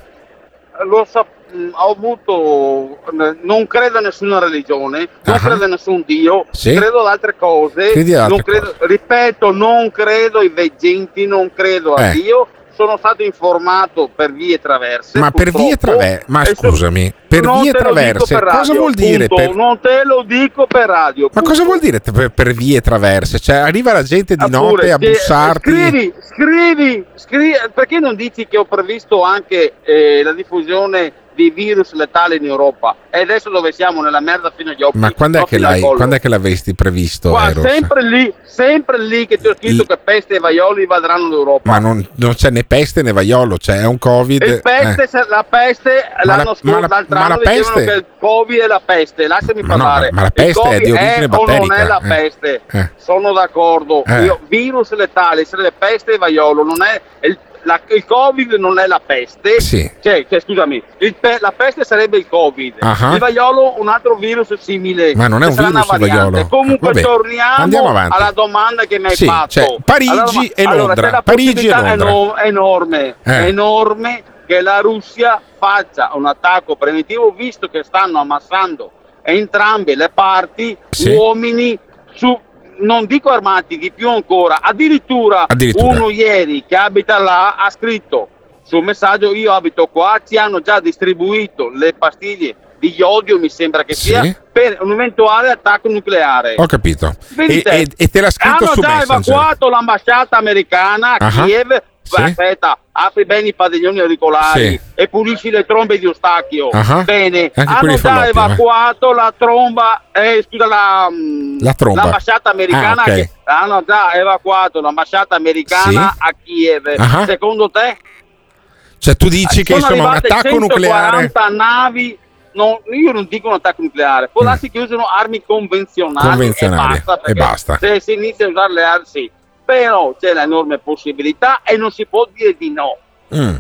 Lo so, mh, ho avuto. Non credo a nessuna religione, non Ah. credo a nessun Dio, Sì? credo ad altre cose. Ad non altre credo- ripeto, non credo ai veggenti, non credo a Eh. Dio. Sono stato informato per vie traverse. Ma per vie traverse, ma scusami, per vie traverse, per cosa radio, vuol dire? punto. per- Non te lo dico per radio. Ma cosa vuol dire per, per vie traverse? Cioè, arriva la gente di Pure, notte a che- bussarti. Scrivi, scrivi, scrivi, perché non dici che ho previsto anche eh, la diffusione di virus letali in Europa? E adesso dove siamo? Nella merda fino agli occhi. Ma quando è, no, che l'hai, quando è che l'avresti previsto, Qua, sempre lì, sempre lì che ti ho scritto che peste e vaioli invadranno l'Europa. Ma non, non c'è né peste né vaiolo, c'è un Covid. Il peste, eh. se- la peste Ma l'anno la- scorso, ma la- l'altro anno peste- che il Covid è la peste. Lasciami Ma no, parlare. ma la peste è di origine o non è batterica, la eh. peste. Eh. Sono d'accordo. Eh. Io- virus letale, sarebbe peste e vaiolo, non è il, la- il Covid non è la peste. Sì. Cioè, cioè, scusami, il la peste sarebbe il Covid. Ah. Il vaiolo un altro virus simile. Ma non è un virus il vaiolo. Comunque Vabbè, torniamo alla domanda che mi hai Sì, fatto. cioè, Parigi Allora, e allora, Londra. Parigi e Londra. eno- enorme, Eh. enorme che la Russia faccia un attacco preventivo visto che stanno ammassando entrambe le parti Sì. uomini su non dico armati, di più ancora. Addirittura, Addirittura. uno ieri che abita là ha scritto sul messaggio io abito qua, ci hanno già distribuito le pastiglie di iodio, mi sembra che Sì. sia, per un eventuale attacco nucleare. Ho capito. E, te. e- e te l'ha scritto Hanno su già Messenger. evacuato l'ambasciata americana a Ah. Kiev. Sì. Aspetta, apri bene i padiglioni auricolari Sì. e pulisci le trombe di Eustachio. Ah. Bene, Anche hanno già eh. evacuato la tromba, eh, scusa, la, mm, La tromba. l'ambasciata americana. Ah, ok. che hanno già evacuato l'ambasciata americana Sì. a Kiev. Ah. Secondo te? Cioè, tu dici che insomma un attacco nucleare. 140 navi. no, io non dico un attacco nucleare, può darsi che usano armi convenzionali, Mm. Convenzionali, e basta. e basta. Se si inizia a usare le armi, sì. Però c'è l'enorme possibilità e non si può dire di no. Mm,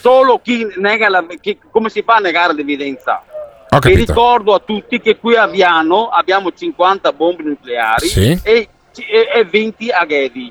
Solo chi nega la. chi- come si fa a negare l'evidenza? Capito. ricordo a tutti che qui a Viano abbiamo 50 bombe nucleari Sì. e, e- e 20 a Ghedi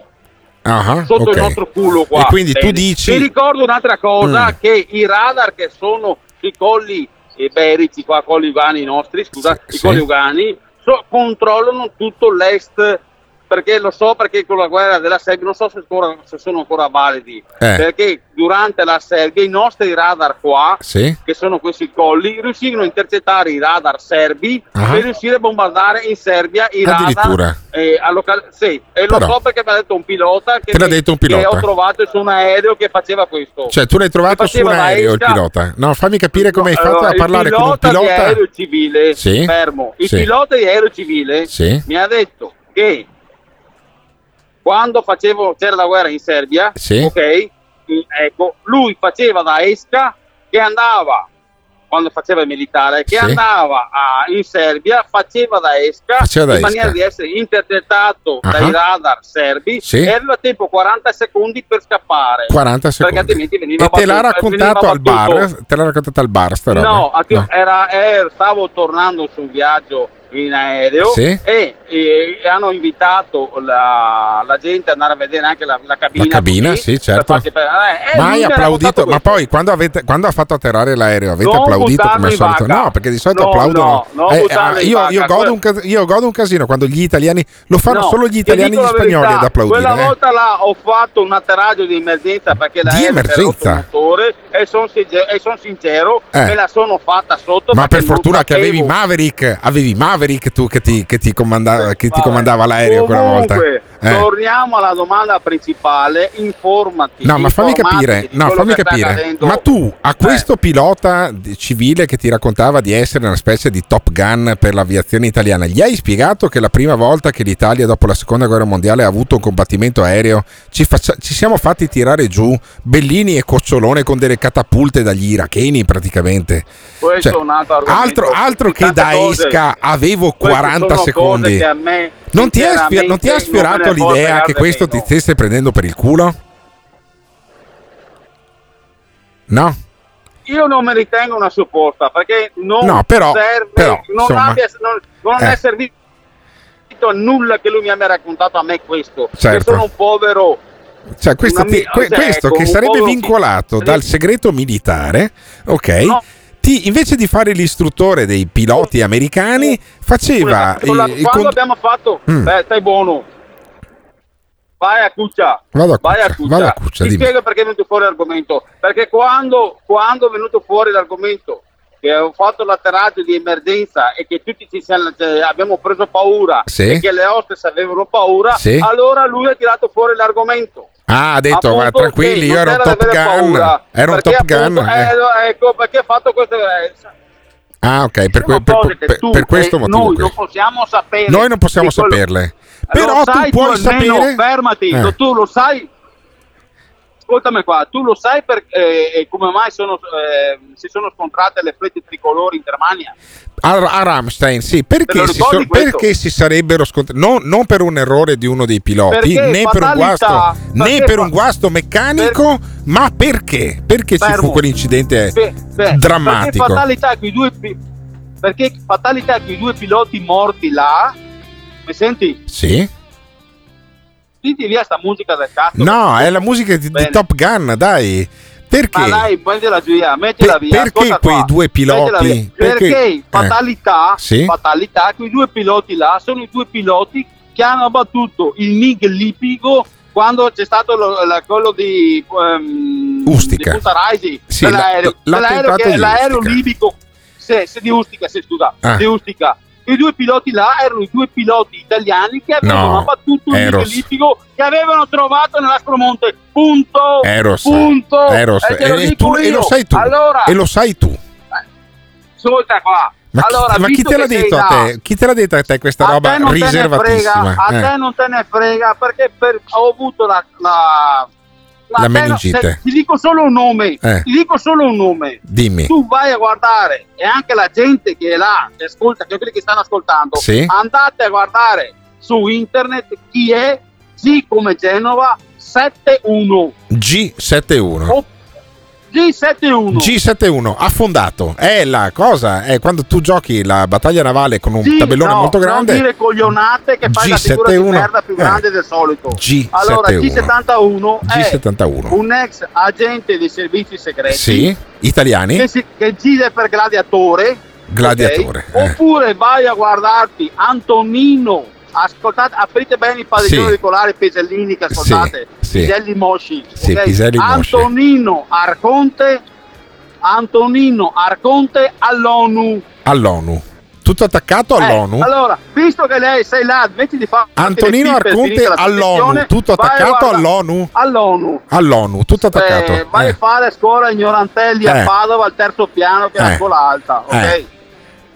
Ah, sotto ok. il nostro culo qua. E quindi tu Bene. dici. Vi ricordo un'altra cosa, Mm. che i radar che sono sui colli iberici, qua colli ugani nostri, scusa, Sì, i sì. colli ugani, so- controllano tutto l'est, perché lo so perché con la guerra della Serbia, non so se, ancora- se sono ancora validi, Eh. perché durante la Serbia i nostri radar qua, Sì. che sono questi colli, riuscivano a intercettare i radar serbi Ah. per riuscire a bombardare in Serbia i radar. eh, a local- sì, e lo Però- so perché mi ha detto un pilota che, mi- detto un che pilota? ho trovato su un aereo che faceva questo. Cioè, tu l'hai trovato Che su un aereo il pilota? No, fammi capire come hai fatto Allora, a parlare il con un pilota di aereo civile, Sì. fermo, il Sì. pilota di aereo civile mi ha detto che quando facevo, c'era la guerra in Serbia, Sì. ok, ecco, lui faceva da esca che andava quando faceva il militare, che Sì. andava a- in Serbia, faceva da esca Faceva da in maniera esca. di essere intercettato Ah. dai radar serbi Sì. e aveva tempo 40 secondi per scappare. 40 Perché secondi. altrimenti veniva E te l'ha raccontato al bar? Te l'ha raccontato al bar sta roba? No, anche- Era, eh, stavo tornando su un viaggio in aereo Sì. e, e hanno invitato la, la gente ad andare a vedere anche la, la cabina. La cabina, così, sì, per certo. farsi- eh, eh, Ma lui hai mi ha applaudito, ma poi quando, avete, quando ha fatto atterrare l'aereo avete Non applaudito come al solito? vacca. No, perché di solito No, applaudono. no, Eh, in io, io godo un io godo un casino quando gli italiani lo fanno No, solo gli italiani e gli spagnoli verità, ad applaudire. Quella eh. volta là ho fatto un atterraggio di emergenza perché Di l'aereo rotto emergenza? motore e sono sincero, Eh. me la sono fatta sotto. Ma per fortuna che avevi Maverick, avevi Maverick tu che ti, che ti comanda- che ti comandava l'aereo quella volta. Comunque, Eh. torniamo alla domanda principale, informati. No, ma fammi capire, no, fammi capire. Ma tu a questo pilota di- civile che ti raccontava di essere una specie di Top Gun per l'aviazione italiana, gli hai spiegato che la prima volta che l'Italia dopo la seconda guerra mondiale ha avuto un combattimento aereo ci, faccia- ci siamo fatti tirare giù Bellini e Cocciolone con delle catapulte dagli iracheni praticamente. Questo Cioè, è un altro argomento. altro, altro che da cose. esca avevo Queste 40 sono cose secondi. me, Non ti, è sfi- sinceramente, non ti ha sfiorato l'idea che questo meno. ti stesse prendendo per il culo? No? io non mi ritengo una supporta perché non No, però- serve, però, non, insomma, abbia- non- non eh. è servito a nulla che lui mi abbia raccontato a me questo. Certo. Sono un povero. Cioè, questo, ti- que- cioè, questo ecco, che sarebbe vincolato dal segreto militare, ok? Ti, invece di fare l'istruttore dei piloti americani, faceva il- il quando con- abbiamo fatto, Mm. beh, stai buono. Vai a cuccia. Vado a Vai a cuccia, cuccia. vado a cuccia, Ti dimmi. spiego perché è venuto fuori l'argomento. Perché quando, quando è venuto fuori l'argomento che ho fatto l'atterraggio di emergenza e che tutti ci siamo, cioè, abbiamo preso paura Sì. e che le hostess avevano paura, Sì. allora lui ha tirato fuori l'argomento. Ah, ha detto, Appunto ma tranquilli, io ero un Top Gun. paura, Ero un Top appunto, Gun. eh, eh. ecco perché ha fatto questo. eh, Ah, ok, per, que- per- per- per questo motivo noi qui. non possiamo sapere. Noi non possiamo quello- saperle. Però tu puoi sapere- Fermati, Eh. tu lo sai. Ascoltami qua, tu lo sai per, eh, come mai sono, eh, si sono scontrate le flette tricolori in Germania? A, a Rammstein, sì, perché si, so- perché si sarebbero scontrati, no, non per un errore di uno dei piloti, Perché né per un guasto, né per un guasto meccanico, ma perché? Perché ci fu Fermo. quell'incidente Beh, beh, drammatico? Perché fatalità quei due, perché fatalità quei due piloti morti là, mi senti? Sì? Senti via sta musica del cazzo. No, è la musica di, di. Top Gun, dai. Perché? Ma dai, mettila via, mettila via. perché quei due piloti? Perché- Perché, eh. fatalità, Sì? fatalità, quei due piloti là sono i due piloti che hanno abbattuto il MiG libico quando c'è stato lo- la- quello di um, Ustica. di Raisi, Sì, quell'aereo, la- quell'aereo l'attentato che- di l'aereo Ustica. libico sì, sì, di Ustica, sì, scusa, Ah. di Ustica. I due piloti là erano i due piloti italiani che avevano No, abbattuto il libico che avevano trovato nell'Aspromonte. Punto. Eros, Punto. Eros, E lo e, dico tu- e lo sai tu. Allora, E lo sai tu. ascolta qua. Ma, chi- allora, ma chi te l'ha detto a te? Chi te l'ha detto a te questa a roba te non te riservatissima? frega, a Eh. te non te ne frega perché per- ho avuto la, la, La te no- meningite. se- ti dico solo un nome. Eh. Ti dico solo un nome. Dimmi. Tu vai a guardare e anche la gente che è là, che ascolta, che quelli che stanno ascoltando, Sì. andate a guardare su internet chi è G come Genova 71. G71. Oh, G71. G71 affondato è la cosa è quando tu giochi la battaglia navale con un Sì, tabellone no, molto grande Non dire coglionate che fai la figura di G71, merda più eh. grande del solito. G71. Allora, G71 è G71 un ex agente dei servizi segreti sì italiani che, si, che gira per gladiatore. gladiatore ok? eh. Oppure vai a guardarti Antonino. Ascoltate, aprite bene i padiglioni Sì. auricolari Pesellini che ascoltate, sì. Piselli Mosci. Sì, ok? Piselli. Antonino Arconte, Antonino Arconte all'ONU. all'ONU tutto attaccato Eh, all'ONU allora, visto che lei sei là, invece di fare Antonino Arconte all'ONU tutto attaccato guarda- all'ONU All'ONU. all'ONU tutto attaccato Eh, vai eh. a fare scuola ignorantelli Eh. a Padova al terzo piano che è Eh. la scuola alta, ok?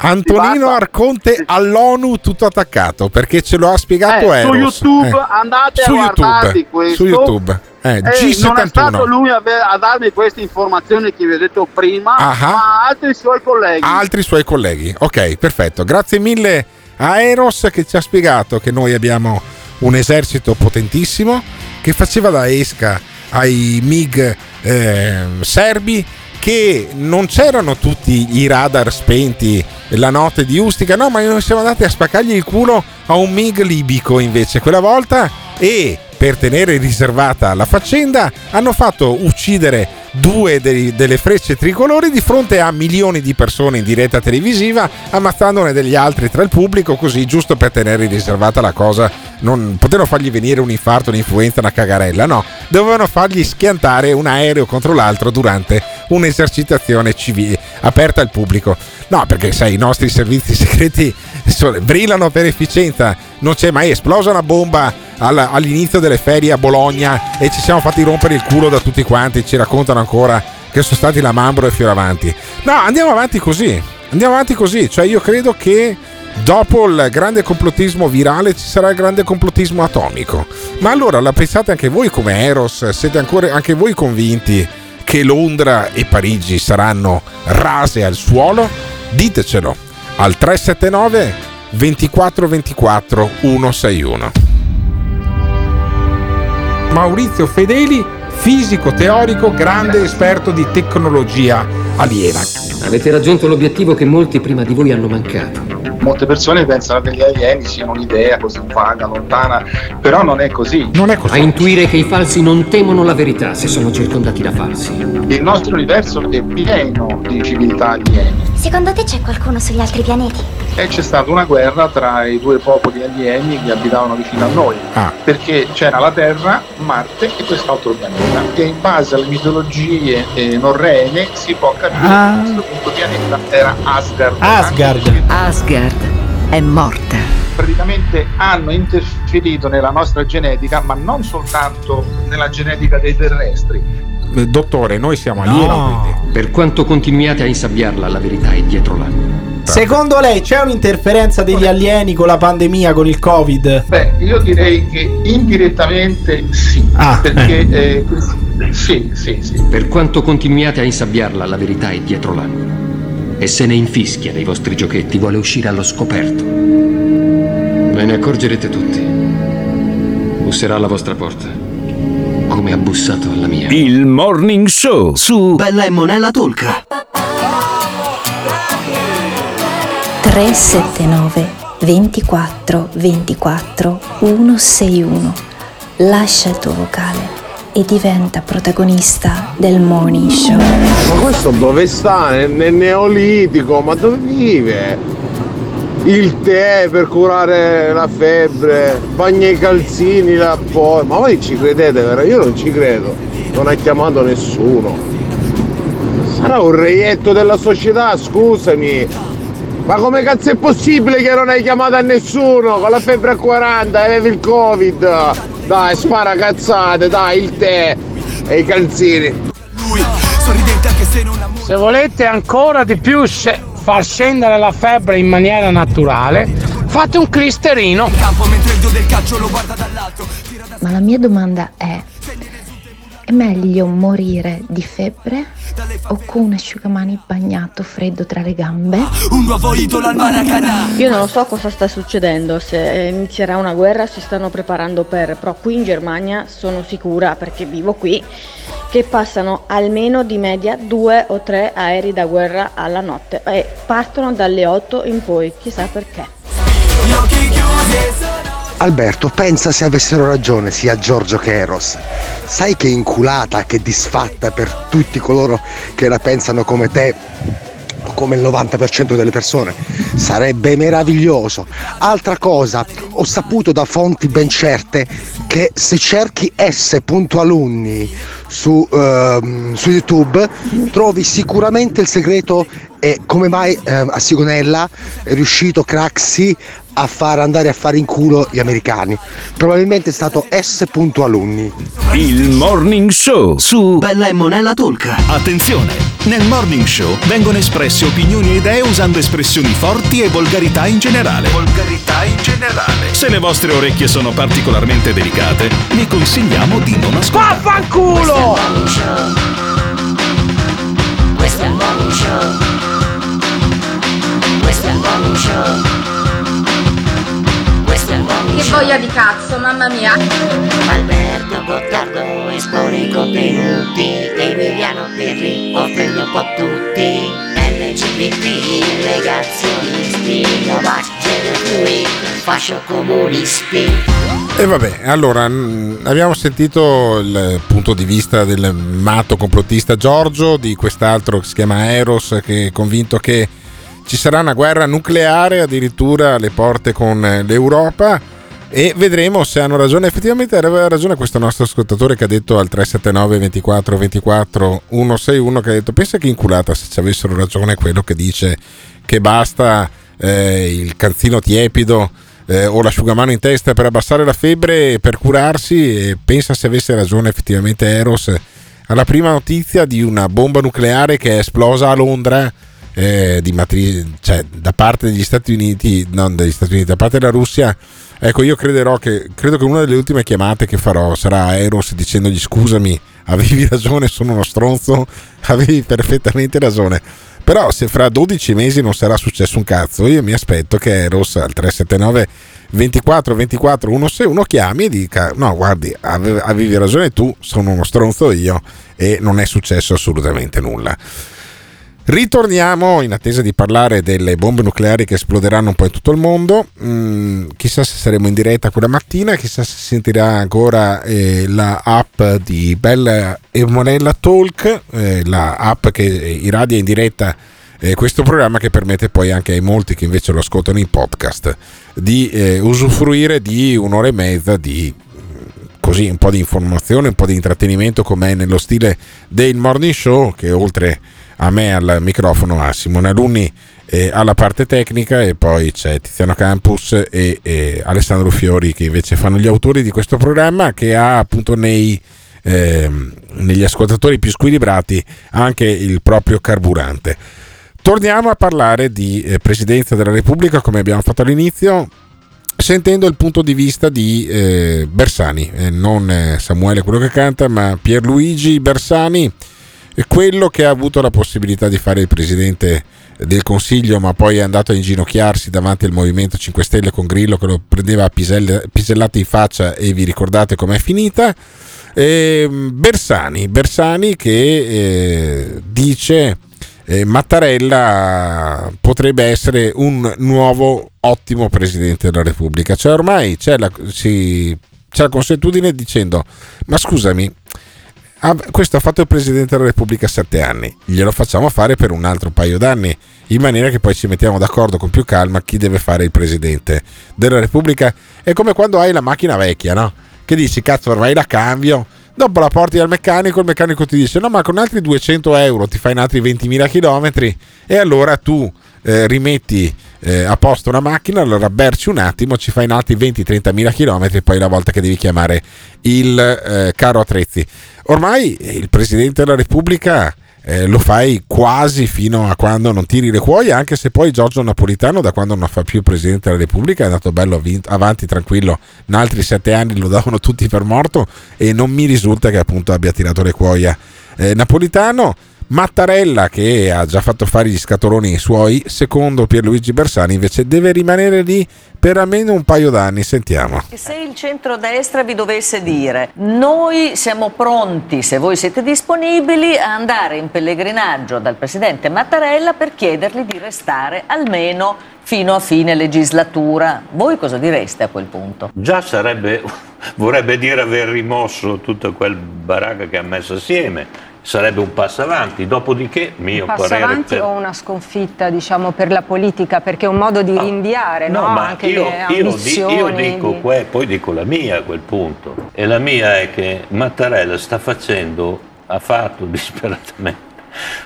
Antonino. Arconte all'ONU tutto attaccato perché ce lo ha spiegato Eh, su Eros. YouTube Eh. andate su a YouTube questo. su YouTube eh, Eh, non è stato G71 lui a, a darmi queste informazioni che vi ho detto prima, Ah. ma altri suoi colleghi. altri suoi colleghi. Ok, perfetto. Grazie mille a Eros che ci ha spiegato che noi abbiamo un esercito potentissimo che faceva da esca ai MiG eh, serbi che non c'erano tutti i radar spenti la notte di Ustica, no, ma noi siamo andati a spaccargli il culo a un MiG libico invece quella volta e per tenere riservata la faccenda hanno fatto uccidere due dei- delle frecce tricolori di fronte a milioni di persone in diretta televisiva, ammazzandone degli altri tra il pubblico, così giusto per tenere riservata la cosa. Non potevano fargli venire un infarto, un'influenza, una cagarella, no, dovevano fargli schiantare un aereo contro l'altro durante un'esercitazione civile aperta al pubblico. No, perché sai, i nostri servizi segreti so- brillano per efficienza. Non c'è mai esplosa una bomba all'inizio delle ferie a Bologna e ci siamo fatti rompere il culo da tutti quanti. Ci raccontano ancora che sono stati la Mambro e Fioravanti. No, andiamo avanti così. Andiamo avanti così. Cioè, io credo che dopo il grande complottismo virale ci sarà il grande complottismo atomico. Ma allora la pensate anche voi come Eros? Siete ancora anche voi convinti che Londra e Parigi saranno rase al suolo? Ditecelo al 379 2424 161. Maurizio Fedeli, fisico teorico, grande esperto di tecnologia aliena. Avete raggiunto l'obiettivo che molti prima di voi hanno mancato. Molte persone pensano che gli alieni siano un'idea così vaga, lontana, però non è così. Non è così. A intuire che i falsi non temono la verità se sono circondati da falsi. Il nostro universo è pieno di civiltà alieni. Secondo te c'è qualcuno sugli altri pianeti? E c'è stata una guerra tra i due popoli alieni che abitavano vicino a noi. Ah. Perché c'era la Terra, Marte e quest'altro pianeta. E in base alle mitologie eh, norrene si può capire Ah. che questo punto pianeta era Asgard. Asgard. Asgard è morta. praticamente hanno interferito nella nostra genetica, ma non soltanto nella genetica dei terrestri. Eh, Dottore, noi siamo alieni. quindi. Per quanto continuiate a insabbiarla, la verità è dietro l'angolo. Secondo lei c'è un'interferenza degli alieni con la pandemia, con il Covid? Beh, io direi che indirettamente sì, Ah, perché eh, sì, sì, sì. Per quanto continuiate a insabbiarla, la verità è dietro l'angolo. E se ne infischia dei vostri giochetti, vuole uscire allo scoperto. Ve ne accorgerete tutti. Busserà alla vostra porta. Come ha bussato alla mia. Il Morning Show su Bella e Monella Tolca. 379 24 24 161. Lascia il tuo vocale e diventa protagonista del morning show. Ma questo dove sta? Nel, neolitico? Ma dove vive? Il tè per curare la febbre, bagna i calzini là poi. Ma voi ci credete vero? Io non ci credo. Non ha chiamato nessuno. Sarà un reietto della società, scusami. Ma come cazzo è possibile che non hai chiamato a nessuno? Con la febbre a 40 e avevi il covid. Dai, spara cazzate, dai, il tè e i calzini. Se volete ancora di più far scendere la febbre in maniera naturale, fate un clisterino. Ma la mia domanda è: è meglio morire di febbre o con un asciugamani bagnato freddo tra le gambe? Un nuovo idolo al Maracanã Io non so cosa sta succedendo, se inizierà una guerra si stanno preparando per, però qui in Germania sono sicura perché vivo qui che passano almeno di media due o tre aerei da guerra alla notte e partono dalle 8 in poi, chissà perché. Alberto, pensa se avessero ragione sia Giorgio che Eros. Sai che inculata, che disfatta per tutti coloro che la pensano come te o come il 90% delle persone. Sarebbe meraviglioso. Altra cosa, ho saputo da fonti ben certe che se cerchi s.alunni su, ehm, su YouTube trovi sicuramente il segreto e come mai ehm, a Sigonella è riuscito Craxi a far andare a fare in culo gli americani. Probabilmente è stato s.alunni. Il Morning Show su Bella e Monella Tolca. Attenzione! Nel Morning Show vengono espresse opinioni e idee usando espressioni forti e volgarità in generale. Volgarità in generale. Se le vostre orecchie sono particolarmente delicate, vi consigliamo di non ascoltare. Vaffanculo! Questo è il morning show Questo è il morning show Che show. voglia di cazzo, mamma mia. Alberto Gottardo espone i contenuti Emiliano Pirri offende un po' tutti. LGBT, negazionisti Novax, gender fluid, fascio comunisti. E vabbè, allora mh, abbiamo sentito il punto di vista del matto complottista Giorgio, di quest'altro che si chiama Eros, che è convinto che ci sarà una guerra nucleare addirittura alle porte con eh, l'Europa e vedremo se hanno ragione. Effettivamente aveva ragione questo nostro ascoltatore che ha detto al 379 24 24 161 che ha detto pensa che inculata se ci avessero ragione quello che dice che basta eh, il calzino tiepido eh, o l'asciugamano in testa per abbassare la febbre e per curarsi e pensa se avesse ragione effettivamente Eros alla prima notizia di una bomba nucleare che è esplosa a Londra eh, matri- cioè, da parte degli Stati Uniti non degli Stati Uniti da parte della Russia ecco io crederò che credo che una delle ultime chiamate che farò sarà a Eros dicendogli scusami avevi ragione sono uno stronzo avevi perfettamente ragione però se fra 12 mesi non sarà successo un cazzo, io mi aspetto che Eros al 379 24 24 161 chiami e dica no guardi ave- avevi ragione tu, sono uno stronzo io e non è successo assolutamente nulla. Ritorniamo in attesa di parlare delle bombe nucleari che esploderanno un po' in tutto il mondo. Mm, chissà se saremo in diretta quella mattina, chissà se sentirà ancora eh, la app di Bella e Monella Talk, eh, la app che irradia in diretta eh, questo programma che permette poi anche ai molti che invece lo ascoltano in podcast di eh, usufruire di un'ora e mezza di così un po' di informazione, un po' di intrattenimento come nello stile del morning show che oltre a me al microfono ha Simone Alunni alla parte tecnica e poi c'è Tiziano Campus e, e, Alessandro Fiori che invece fanno gli autori di questo programma che ha appunto nei, eh, negli ascoltatori più squilibrati anche il proprio carburante. Torniamo a parlare di eh, Presidenza della Repubblica come abbiamo fatto all'inizio sentendo il punto di vista di eh, Bersani, eh, non eh, Samuele quello che canta, ma Pierluigi Bersani, quello che ha avuto la possibilità di fare il presidente del Consiglio, ma poi è andato a inginocchiarsi davanti al Movimento 5 Stelle con Grillo che lo prendeva a piselle, pisellate in faccia e vi ricordate com'è finita. Eh, Bersani, Bersani che eh, dice eh, Mattarella potrebbe essere un nuovo ottimo presidente della Repubblica. Cioè ormai c'è la, si, c'è la consuetudine dicendo ma scusami, ah, questo ha fatto il presidente della Repubblica sette anni, glielo facciamo fare per un altro paio d'anni, in maniera che poi ci mettiamo d'accordo con più calma chi deve fare il presidente della Repubblica. È come quando hai la macchina vecchia, no? Che dici, cazzo, ormai la cambio Dopo la porti al meccanico, il meccanico ti dice: No, ma con altri 200 euro ti fai in altri 20.000 km. E allora tu eh, rimetti eh, a posto una macchina, allora berci un attimo, ci fai in altri 20-30.000 km. Poi la volta che devi chiamare il eh, carro attrezzi. Ormai il presidente della Repubblica eh, lo fai quasi fino a quando non tiri le cuoia, anche se poi Giorgio Napolitano, da quando non fa più Presidente della Repubblica, è andato bello avanti, tranquillo, in altri sette anni lo davano tutti per morto e non mi risulta che appunto abbia tirato le cuoia eh, Napolitano. Mattarella che ha già fatto fare gli scatoloni suoi, secondo Pierluigi Bersani invece deve rimanere lì per almeno un paio d'anni, sentiamo. Se il centrodestra vi dovesse dire noi siamo pronti, se voi siete disponibili, a andare in pellegrinaggio dal Presidente Mattarella per chiedergli di restare almeno fino a fine legislatura, voi cosa direste a quel punto? Già sarebbe, vorrebbe dire aver rimosso tutto quel baracca che ha messo assieme sarebbe un passo avanti, dopodiché mio un passo parere avanti per... o una sconfitta diciamo per la politica perché è un modo di rinviare no, no, ma anche io, le io, ambizioni io dico di... que, poi dico la mia a quel punto. E la mia è che Mattarella sta facendo ha fatto disperatamente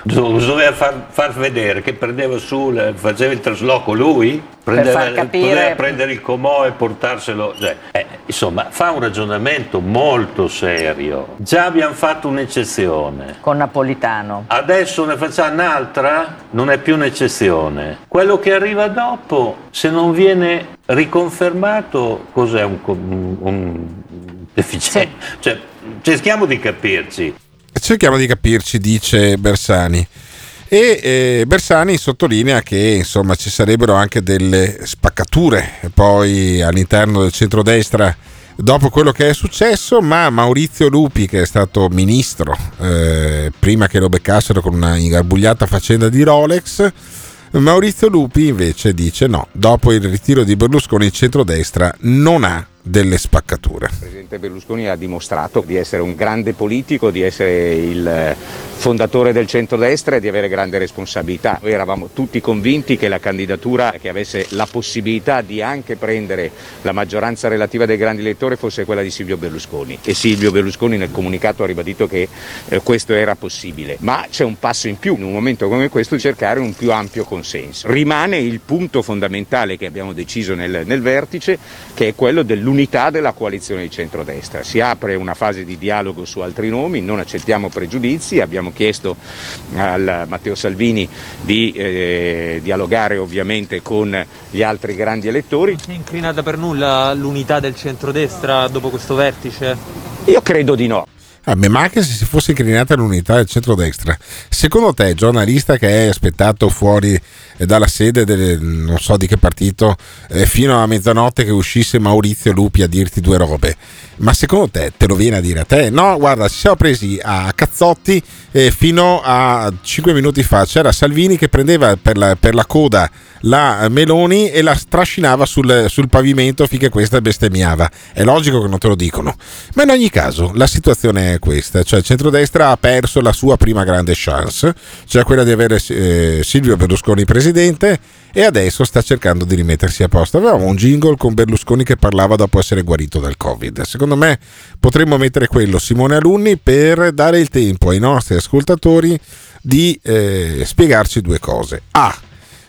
doveva far, far, vedere che prendeva su, faceva il trasloco lui, prendeva, poteva prendere il comò e portarselo. Cioè, eh, insomma, fa un ragionamento molto serio. Già abbiamo fatto un'eccezione. Con Napolitano. Adesso ne facciamo un'altra, non è più un'eccezione. Quello che arriva dopo, se non viene riconfermato, cos'è un, un, un deficiente? Sì. Cioè, cerchiamo di capirci. Cerchiamo di capirci, dice Bersani. E eh, Bersani sottolinea che insomma ci sarebbero anche delle spaccature poi all'interno del centrodestra dopo quello che è successo, ma Maurizio Lupi, che è stato ministro eh, prima che lo beccassero con una ingarbugliata faccenda di Rolex, Maurizio Lupi invece dice no, dopo il ritiro di Berlusconi il centrodestra non ha delle spaccature. Il presidente Berlusconi ha dimostrato di essere un grande politico, di essere il fondatore del centrodestra e di avere grande responsabilità. Noi eravamo tutti convinti che la candidatura che avesse la possibilità di anche prendere la maggioranza relativa dei grandi elettori fosse quella di Silvio Berlusconi e Silvio Berlusconi nel comunicato ha ribadito che eh, questo era possibile. Ma c'è un passo in più in un momento come questo cercare un più ampio consenso. Rimane il punto fondamentale che abbiamo deciso nel, nel vertice che è quello dell'unità l'unità della coalizione di centrodestra. Si apre una fase di dialogo su altri nomi, non accettiamo pregiudizi, abbiamo chiesto al Matteo Salvini di eh, dialogare ovviamente con gli altri grandi elettori. Non si è inclinata per nulla l'unità del centrodestra dopo questo vertice? Io credo di no. Ah, ma anche se si fosse inclinata l'unità del centrodestra, secondo te, giornalista che hai aspettato fuori eh, dalla sede del non so di che partito eh, fino a mezzanotte che uscisse Maurizio Lupi a dirti due robe. Ma secondo te te lo viene a dire a te? No, guarda, ci siamo presi a cazzotti eh, fino a 5 minuti fa. C'era Salvini che prendeva per la, per la coda la Meloni e la strascinava sul, sul, pavimento finché questa bestemmiava. È logico che non te lo dicono. Ma in ogni caso la situazione è questa, cioè il centrodestra ha perso la sua prima grande chance, cioè quella di avere eh, Silvio Berlusconi presidente e adesso sta cercando di rimettersi a posto. Avevamo un jingle con Berlusconi che parlava dopo essere guarito dal Covid. Secondo me potremmo mettere quello Simone Alunni per dare il tempo ai nostri ascoltatori di eh, spiegarci due cose. A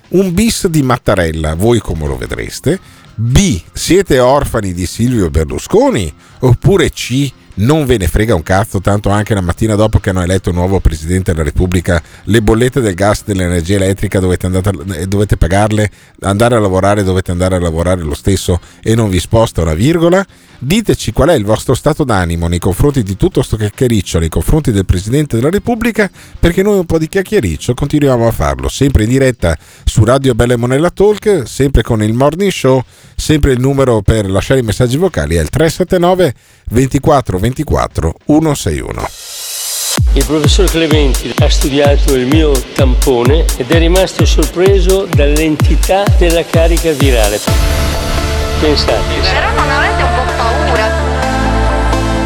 un bis di Mattarella, voi come lo vedreste? B. Siete orfani di Silvio Berlusconi? Oppure C non ve ne frega un cazzo, tanto anche la mattina dopo che hanno eletto un nuovo Presidente della Repubblica, le bollette del gas, dell'energia elettrica dovete, andare, eh, dovete pagarle, andare a lavorare dovete andare a lavorare lo stesso e non vi sposta una virgola? Diteci qual è il vostro stato d'animo nei confronti di tutto questo chiacchiericcio, nei confronti del Presidente della Repubblica, perché noi un po' di chiacchiericcio continuiamo a farlo, sempre in diretta su Radio Belle Monella Talk, sempre con il Morning Show, sempre il numero per lasciare i messaggi vocali è il 379 24 24 161. Il professor Clementi ha studiato il mio tampone ed è rimasto sorpreso dall'entità della carica virale. Pensate. Però non avete un po' paura.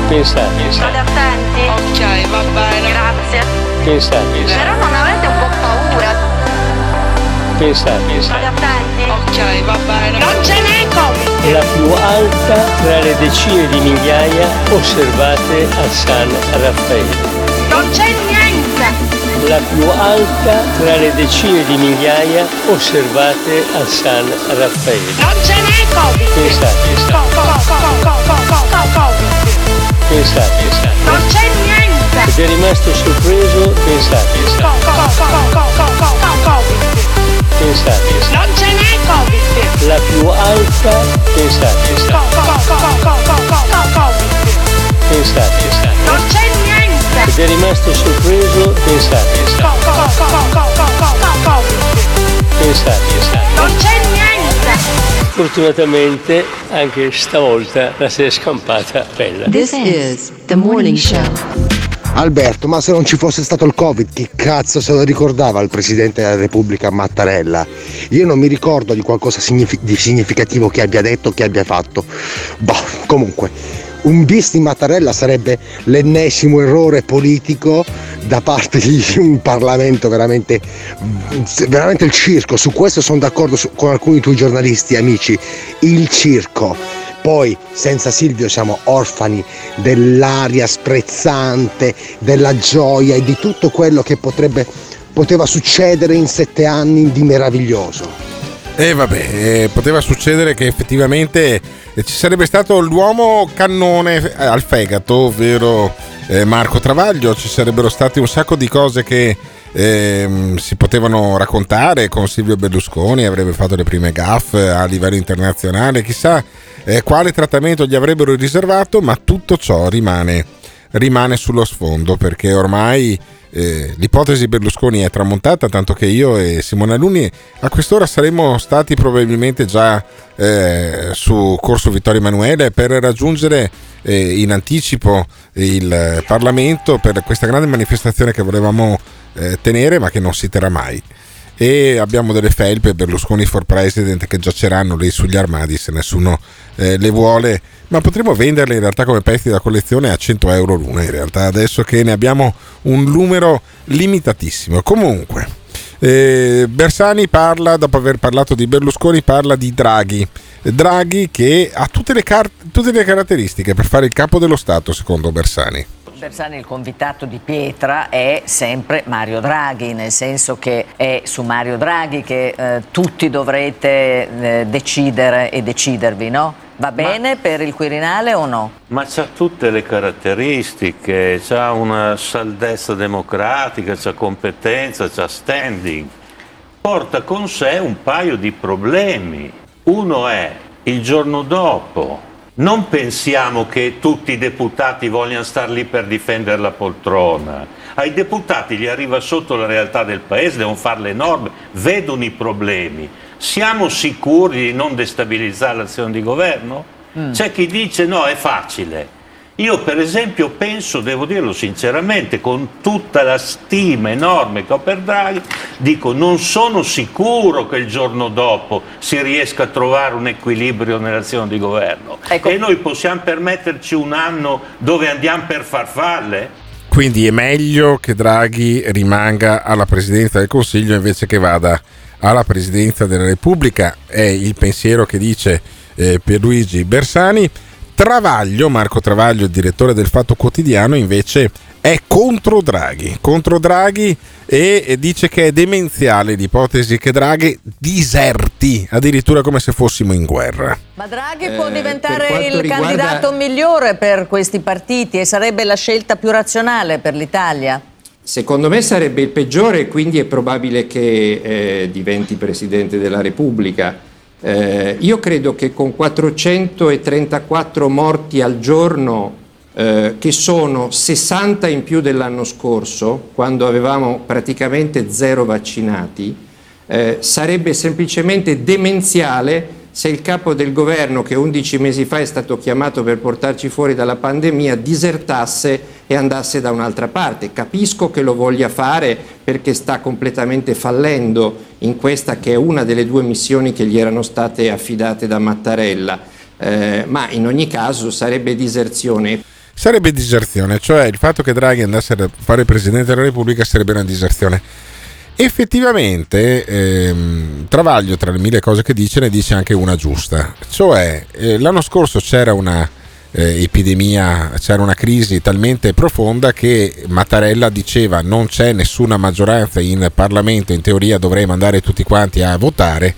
Pensate. State attenti. Ok, va bene. Grazie. Pensate. Però non avete un po' paura. Pensate. State attenti. Ok, va bene. Non ce n'è Covid. È la più alta tra le decine di migliaia osservate a San Raffaele. Non c'è niente. La più alta tra le decine di migliaia osservate a San Raffaele. Non ce n'è Covid. Co- co- Covid. Pensate. Non c'è niente. Ed è rimasto sorpreso, pensate. Co- co- co- co- co- co- co- co- Covid. Pensate. Non ce n'è Covid. La più alta, pensate. Co- co- co- co- co- co- co- co- Covid. Pensate. Non c'è niente. Ed è rimasto sorpreso, pensate. Co- co- co- co- co- co- co- co- Covid. Pensate. Non c'è niente. Fortunatamente anche stavolta la si è scampata bella. This is the morning show. Alberto, ma se non ci fosse stato il Covid, chi cazzo se lo ricordava il Presidente della Repubblica Mattarella? Io non mi ricordo di qualcosa di significativo che abbia detto, che abbia fatto. Boh, comunque, un bis di Mattarella sarebbe l'ennesimo errore politico da parte di un Parlamento veramente, veramente il circo. Su questo sono d'accordo con alcuni tuoi giornalisti, amici. Il circo. Poi senza Silvio siamo orfani dell'aria sprezzante, della gioia e di tutto quello che potrebbe, poteva succedere in sette anni di meraviglioso. E vabbè, eh, poteva succedere che effettivamente eh, ci sarebbe stato l'uomo cannone eh, al fegato, ovvero eh, Marco Travaglio, ci sarebbero state un sacco di cose che ehm, si potevano raccontare con Silvio Berlusconi, avrebbe fatto le prime gaffe a livello internazionale, chissà eh, quale trattamento gli avrebbero riservato, ma tutto ciò rimane, rimane sullo sfondo perché ormai eh, l'ipotesi Berlusconi è tramontata, tanto che io e Simone Alunni a quest'ora saremmo stati probabilmente già eh, su Corso Vittorio Emanuele per raggiungere eh, in anticipo il Parlamento per questa grande manifestazione che volevamo eh, tenere ma che non si terrà mai e abbiamo delle felpe Berlusconi for President che giaceranno lì sugli armadi se nessuno eh, le vuole. Ma potremmo venderle in realtà come pezzi da collezione a 100 euro l'una in realtà adesso che ne abbiamo un numero limitatissimo. Comunque eh, Bersani parla dopo aver parlato di Berlusconi parla di Draghi. Draghi che ha tutte le, car- tutte le caratteristiche per fare il capo dello Stato secondo Bersani Bersani, il convitato di pietra è sempre Mario Draghi, nel senso che è su Mario Draghi che eh, tutti dovrete eh, decidere e decidervi, no? Va bene per il Quirinale o no? Ma c'ha tutte le caratteristiche, c'ha una saldezza democratica, c'ha competenza, c'ha standing. Porta con sé un paio di problemi. Uno è il giorno dopo Non pensiamo che tutti i deputati vogliano star lì per difendere la poltrona. Ai deputati gli arriva sotto la realtà del paese, devono fare le norme, vedono i problemi. Siamo sicuri di non destabilizzare l'azione di governo? C'è chi dice no, è facile. Io per esempio penso, devo dirlo sinceramente, con tutta la stima enorme che ho per Draghi, dico non sono sicuro che il giorno dopo si riesca a trovare un equilibrio nell'azione di governo. E noi possiamo permetterci un anno dove andiamo per farfalle? Quindi è meglio che Draghi rimanga alla presidenza del Consiglio invece che vada alla presidenza della Repubblica. È il pensiero che dice eh, Pierluigi Bersani. Travaglio, Marco Travaglio, il direttore del Fatto Quotidiano, invece è contro Draghi, contro Draghi e dice che è demenziale l'ipotesi che Draghi diserti, addirittura come se fossimo in guerra. Ma Draghi Eh, può diventare il riguarda- candidato migliore per questi partiti e sarebbe la scelta più razionale per l'Italia? Secondo me sarebbe il peggiore quindi è probabile che eh, diventi Presidente della Repubblica. Eh, io credo che con 434 morti al giorno, eh, che sono 60 in più dell'anno scorso, quando avevamo praticamente zero vaccinati, eh, sarebbe semplicemente demenziale se il capo del governo, che 11 mesi fa è stato chiamato per portarci fuori dalla pandemia, disertasse e andasse da un'altra parte. Capisco che lo voglia fare perché sta completamente fallendo in questa che è una delle due missioni che gli erano state affidate da Mattarella, eh, ma in ogni caso sarebbe diserzione. Sarebbe diserzione, cioè il fatto che Draghi andasse a fare Presidente della Repubblica sarebbe una diserzione. Effettivamente ehm, Travaglio tra le mille cose che dice ne dice anche una giusta, cioè eh, l'anno scorso c'era una eh, epidemia, c'era una crisi talmente profonda che Mattarella diceva non c'è nessuna maggioranza in Parlamento, in teoria dovremmo andare tutti quanti a votare,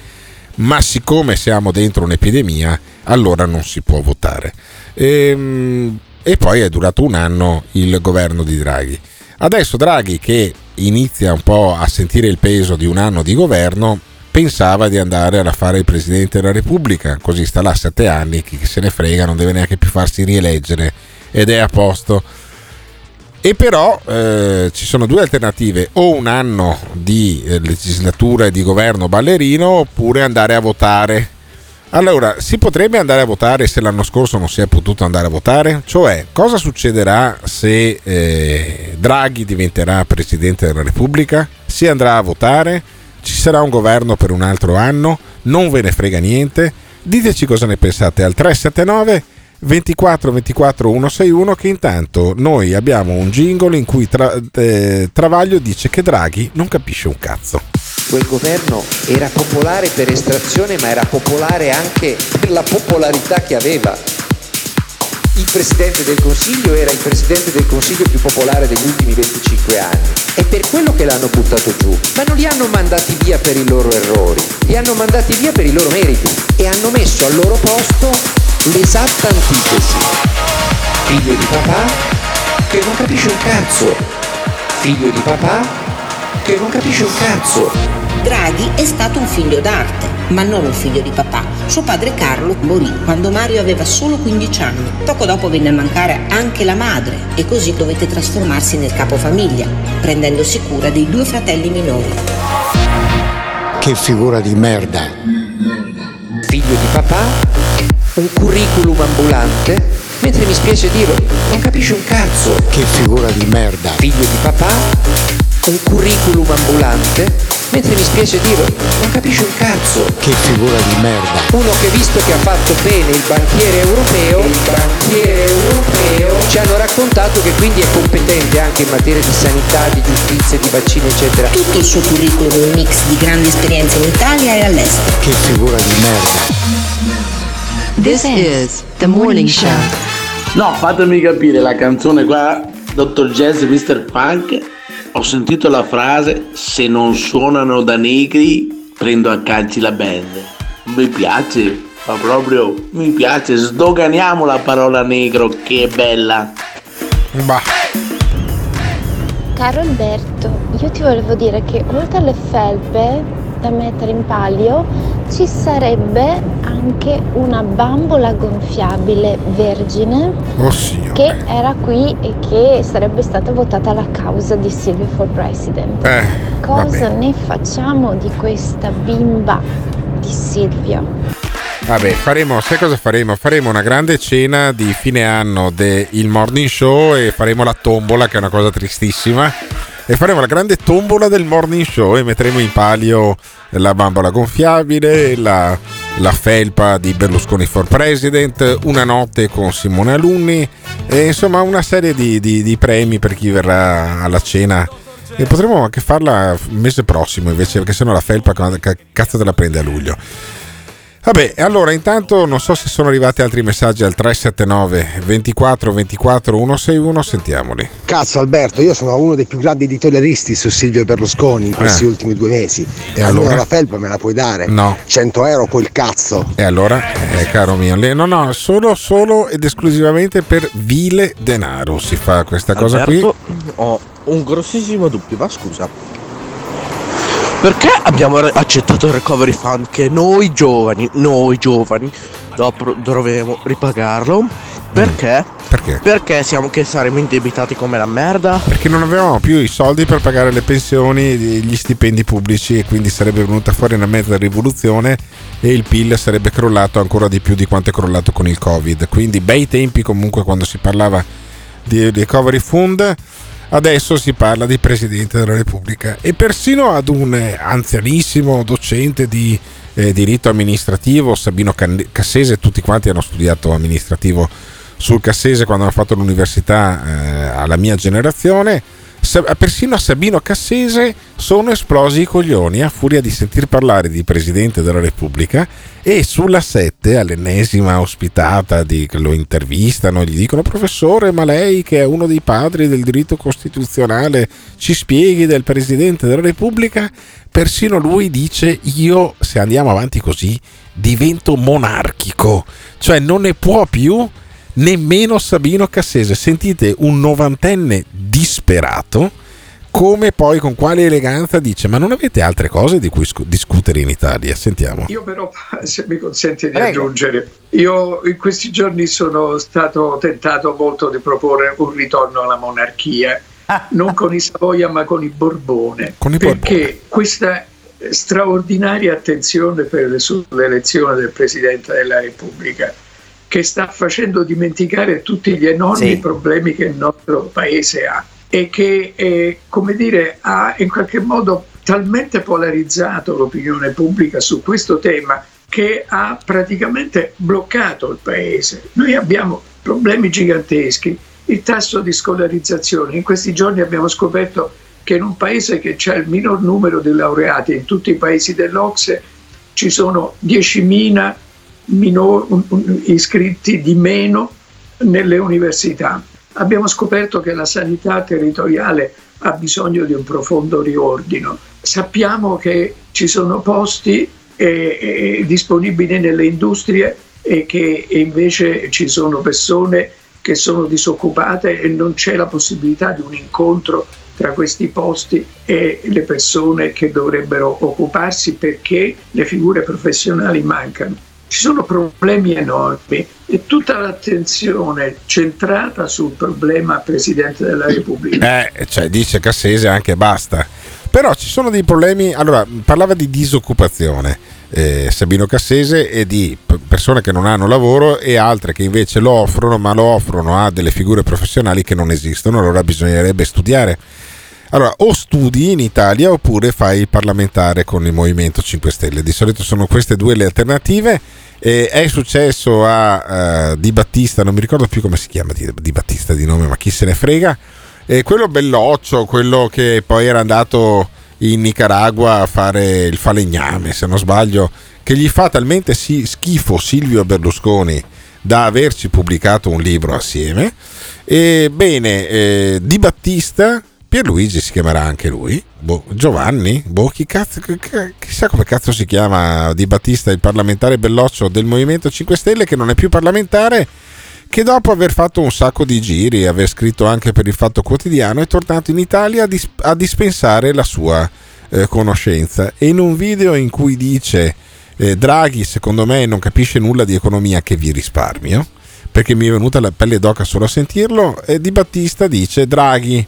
ma siccome siamo dentro un'epidemia allora non si può votare. Ehm, e poi è durato un anno il governo di Draghi. Adesso Draghi che inizia un po' a sentire il peso di un anno di governo pensava di andare a fare il Presidente della Repubblica, così sta là sette anni, chi se ne frega, non deve neanche più farsi rieleggere ed è a posto. E però eh, ci sono due alternative, o un anno di eh, legislatura e di governo ballerino oppure andare a votare. Allora, si potrebbe andare a votare se l'anno scorso non si è potuto andare a votare? Cioè, cosa succederà se eh, Draghi diventerà Presidente della Repubblica? Si andrà a votare? Ci sarà un governo per un altro anno? Non ve ne frega niente? Diteci cosa ne pensate al 379 24 24 161 che intanto noi abbiamo un jingle in cui tra- eh, Travaglio dice che Draghi non capisce un cazzo. Quel governo era popolare per estrazione, ma era popolare anche per la popolarità che aveva. Il Presidente del Consiglio era il Presidente del Consiglio più popolare degli ultimi 25 anni. È per quello che l'hanno buttato giù. Ma non li hanno mandati via per i loro errori, li hanno mandati via per i loro meriti e hanno messo al loro posto l'esatta antitesi. Figlio di papà che non capisce un cazzo. Figlio di papà che non capisce un cazzo. Draghi è stato un figlio d'arte, ma non un figlio di papà. Suo padre Carlo morì quando Mario aveva solo 15 anni. Poco dopo venne a mancare anche la madre e così dovette trasformarsi nel capofamiglia, prendendosi cura dei due fratelli minori. Che figura di merda. Figlio di papà, un curriculum ambulante, mentre mi spiace dirlo, non capisce un cazzo. Che figura di merda. Figlio di papà, un curriculum ambulante, mentre mi spiace dirlo, non capisce un cazzo. Che figura di merda. Uno che visto che ha fatto bene il banchiere europeo, il banchiere europeo, ci hanno raccontato che quindi è competente anche in materia di sanità, di giustizia, di vaccini, eccetera. Tutto il suo curriculum è un mix di grandi esperienze in Italia e all'estero. Che figura di merda. This is the morning show. No, fatemi capire la canzone qua, Dr. Jazz Mr. Punk. Ho sentito la frase: Se non suonano da negri, prendo a calci la band. Mi piace, ma proprio mi piace. Sdoganiamo la parola negro, che è bella. Bah. Caro Alberto, io ti volevo dire che oltre alle felpe da mettere in palio ci sarebbe anche una bambola gonfiabile vergine Oh che era qui e che sarebbe stata votata la causa di Silvio for President. Eh, Cosa ne facciamo di questa bimba di Silvio? Vabbè, faremo, sai cosa faremo? Faremo una grande cena di fine anno del Morning Show e faremo la tombola, che è una cosa tristissima. E faremo la grande tombola del Morning Show e metteremo in palio la bambola gonfiabile, la, la felpa di Berlusconi for President, una notte con Simone Alunni e insomma una serie di, di- di premi per chi verrà alla cena. E potremmo anche farla il mese prossimo invece, perché sennò la felpa ca- cazzo te la prende a luglio. Vabbè, allora intanto non so se sono arrivati altri messaggi al 379 24 24 161, sentiamoli. Cazzo Alberto, io sono uno dei più grandi editorialisti su Silvio Berlusconi in questi Eh. ultimi due mesi. E Almeno allora? la felpa me la puoi dare? No. 100 euro col cazzo. E allora, eh, caro mio, no, no, solo, solo ed esclusivamente per vile denaro si fa questa cosa Alberto, qui. ho un grossissimo dubbio, ma scusa. Perché abbiamo accettato il recovery fund che noi giovani, noi giovani, dopo dovremo ripagarlo? Perché? Perché? Perché siamo che saremo indebitati come la merda? Perché non avevamo più i soldi per pagare le pensioni e gli stipendi pubblici e quindi sarebbe venuta fuori una mezza rivoluzione e il PIL sarebbe crollato ancora di più di quanto è crollato con il Covid. Quindi bei tempi comunque quando si parlava di recovery fund. Adesso si parla di Presidente della Repubblica e persino ad un eh, anzianissimo docente di eh, diritto amministrativo, Sabino Cassese, tutti quanti hanno studiato amministrativo sul Cassese quando hanno fatto l'università eh, alla mia generazione. Sa- persino a Sabino Cassese sono esplosi i coglioni a furia di sentir parlare di Presidente della Repubblica e sulla 7 all'ennesima ospitata di, lo intervistano gli dicono professore ma lei che è uno dei padri del diritto costituzionale ci spieghi del Presidente della Repubblica? Persino lui dice io se andiamo avanti così divento monarchico. Cioè non ne può più nemmeno Sabino Cassese. Sentite un novantenne disperato come poi con quale eleganza dice ma non avete altre cose di cui scu- discutere in Italia? Sentiamo. Io però, se mi consente di aggiungere, io in questi giorni sono stato tentato molto di proporre un ritorno alla monarchia, non con i Savoia ma con i Borbone, Con i perché questa straordinaria attenzione per, sull'elezione del Presidente della Repubblica che sta facendo dimenticare tutti gli enormi Sì. problemi che il nostro paese ha e che, eh, come dire, ha in qualche modo talmente polarizzato l'opinione pubblica su questo tema che ha praticamente bloccato il paese. Noi abbiamo problemi giganteschi, il tasso di scolarizzazione. In questi giorni abbiamo scoperto che in un paese che c'è il minor numero di laureati in tutti i paesi dell'Ocse ci sono 10.000 minor- iscritti di meno nelle università. Abbiamo scoperto che la sanità territoriale ha bisogno di un profondo riordino. Sappiamo che ci sono posti eh, eh, disponibili nelle industrie e che invece ci sono persone che sono disoccupate e non c'è la possibilità di un incontro tra questi posti e le persone che dovrebbero occuparsi perché le figure professionali mancano. Ci sono problemi enormi e tutta l'attenzione centrata sul problema Presidente della Repubblica. Eh, cioè dice Cassese anche basta. Però ci sono dei problemi. Allora, parlava di disoccupazione eh, Sabino Cassese e di persone che non hanno lavoro e altre che invece lo offrono, ma lo offrono a delle figure professionali che non esistono. Allora bisognerebbe studiare. Allora, o studi in Italia oppure fai il parlamentare con il Movimento 5 Stelle. Di solito sono queste due le alternative. Eh, è successo a eh, Di Battista, non mi ricordo più come si chiama Di, Di Battista di nome, ma chi se ne frega. Eh, quello belloccio, quello che poi era andato in Nicaragua a fare il falegname, se non sbaglio, che gli fa talmente si- schifo Silvio Berlusconi da averci pubblicato un libro assieme. E bene, eh, Di Battista, Pierluigi si chiamerà anche lui, boh, Giovanni, boh, chi cazzo, chi- chi- chissà come cazzo si chiama Di Battista, il parlamentare belloccio del Movimento 5 Stelle che non è più parlamentare che dopo aver fatto un sacco di giri e aver scritto anche per il Fatto Quotidiano è tornato in Italia a, dis- a dispensare la sua eh, conoscenza. E in un video in cui dice eh, Draghi secondo me non capisce nulla di economia che vi risparmio, perché mi è venuta la pelle d'oca solo a sentirlo, e Di Battista dice Draghi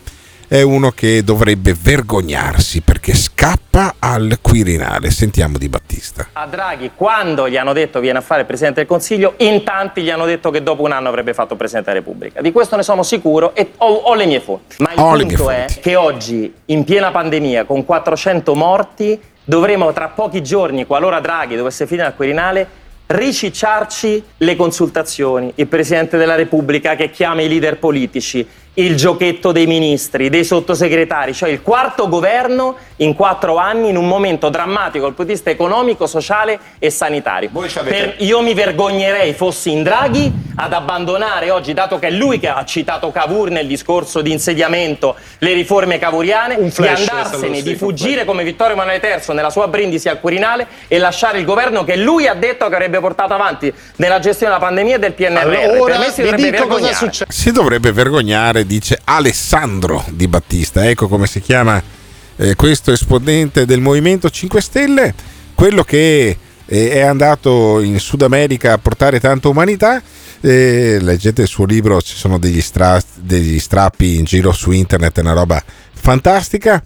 è uno che dovrebbe vergognarsi perché scappa al Quirinale. Sentiamo Di Battista. A Draghi, quando gli hanno detto viene a fare il Presidente del Consiglio, in tanti gli hanno detto che dopo un anno avrebbe fatto Presidente della Repubblica. Di questo ne sono sicuro e ho, ho le mie fonti. Ma il Ho punto è che oggi, in piena pandemia, con 400 morti, dovremo tra pochi giorni, qualora Draghi dovesse finire al Quirinale, ricicciarci le consultazioni, il Presidente della Repubblica che chiama i leader politici, il giochetto dei ministri, dei sottosegretari, cioè il quarto governo in quattro anni in un momento drammatico dal punto di vista economico, sociale e sanitario. Per- io mi vergognerei, fossi in Draghi, ad abbandonare oggi, dato che è lui che ha citato Cavour nel discorso di insediamento, le riforme cavouriane, di flash, andarsene, di fuggire come Vittorio Emanuele III nella sua brindisi al Quirinale e lasciare il governo che lui ha detto che avrebbe portato avanti nella gestione della pandemia e del PNRR. per me si dovrebbe vergognare. Si dovrebbe vergognare, dice Alessandro Di Battista. Ecco come si chiama eh, questo esponente del Movimento 5 Stelle, quello che eh, è andato in Sud America a portare tanta umanità. Eh, leggete il suo libro, ci sono degli, stra- degli strappi in giro su internet, è una roba fantastica.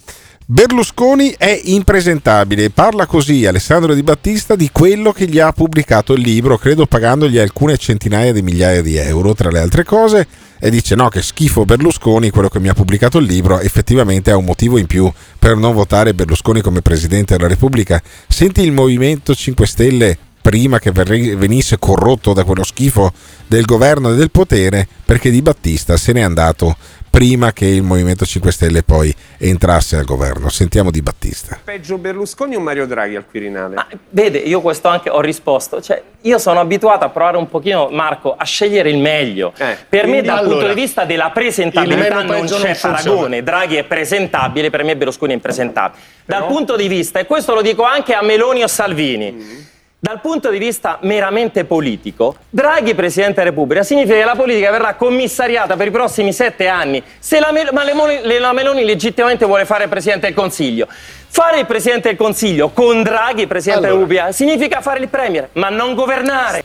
Berlusconi è impresentabile, parla così Alessandro Di Battista di quello che gli ha pubblicato il libro, credo pagandogli alcune centinaia di migliaia di euro tra le altre cose, e dice no che schifo Berlusconi, quello che mi ha pubblicato il libro, effettivamente ha un motivo in più per non votare Berlusconi come Presidente della Repubblica. Senti il Movimento 5 Stelle prima che venisse corrotto da quello schifo del governo e del potere, perché Di Battista se n'è andato prima che il Movimento 5 Stelle poi entrasse al governo. Sentiamo Di Battista. Peggio Berlusconi o Mario Draghi al Quirinale? Vede, io questo anche ho risposto, cioè io sono abituato a provare un pochino, Marco, a scegliere il meglio. per me dal allora, punto di vista della il presentabilità non c'è non paragone, Draghi è presentabile, per me Berlusconi è impresentabile. Dal punto di vista, e questo lo dico anche a Meloni o Salvini, Mm. Dal punto di vista meramente politico, Draghi Presidente della Repubblica significa che la politica verrà commissariata per i prossimi sette anni. Se la, Mel- ma le- la Meloni legittimamente vuole fare Presidente del Consiglio. Fare il Presidente del Consiglio con Draghi Presidente della Repubblica significa fare il Premier, ma non governare.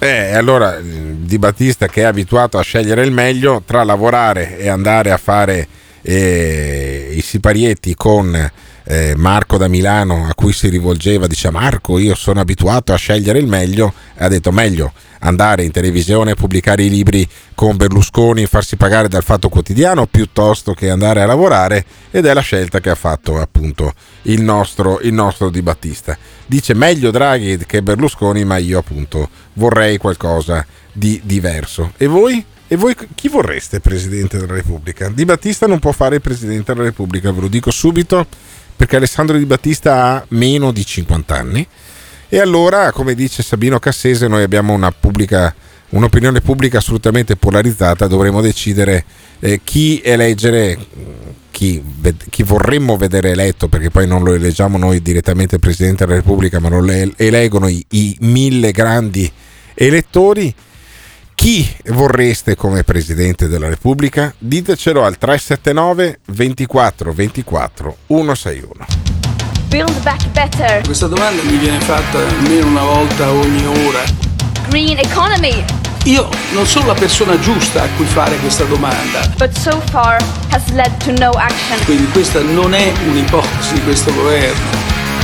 Eh, allora eh, Di Battista che è abituato a scegliere il meglio tra lavorare e andare a fare eh, i siparietti con eh, Marco da Milano a cui si rivolgeva, dice Marco io sono abituato a scegliere il meglio, ha detto meglio andare in televisione, pubblicare i libri con Berlusconi, farsi pagare dal Fatto Quotidiano piuttosto che andare a lavorare ed è la scelta che ha fatto appunto il nostro, il nostro Di Battista. Dice meglio Draghi che Berlusconi ma io appunto vorrei qualcosa di diverso. E voi? E voi chi vorreste Presidente della Repubblica? Di Battista non può fare il Presidente della Repubblica, ve lo dico subito, perché Alessandro Di Battista ha meno di 50 anni. E allora, come dice Sabino Cassese, noi abbiamo pubblica, un'opinione pubblica assolutamente polarizzata, dovremo decidere eh, chi eleggere, chi, chi vorremmo vedere eletto, perché poi non lo eleggiamo noi direttamente Presidente della Repubblica, ma lo le- eleggono i, i mille grandi elettori. Chi vorreste come Presidente della Repubblica? Ditecelo al 379 24 24 161. Build back better. Questa domanda mi viene fatta almeno una volta ogni ora. Green economy. Io non sono la persona giusta a cui fare questa domanda, But so far has led to no action. quindi questa non è un'ipotesi di questo governo.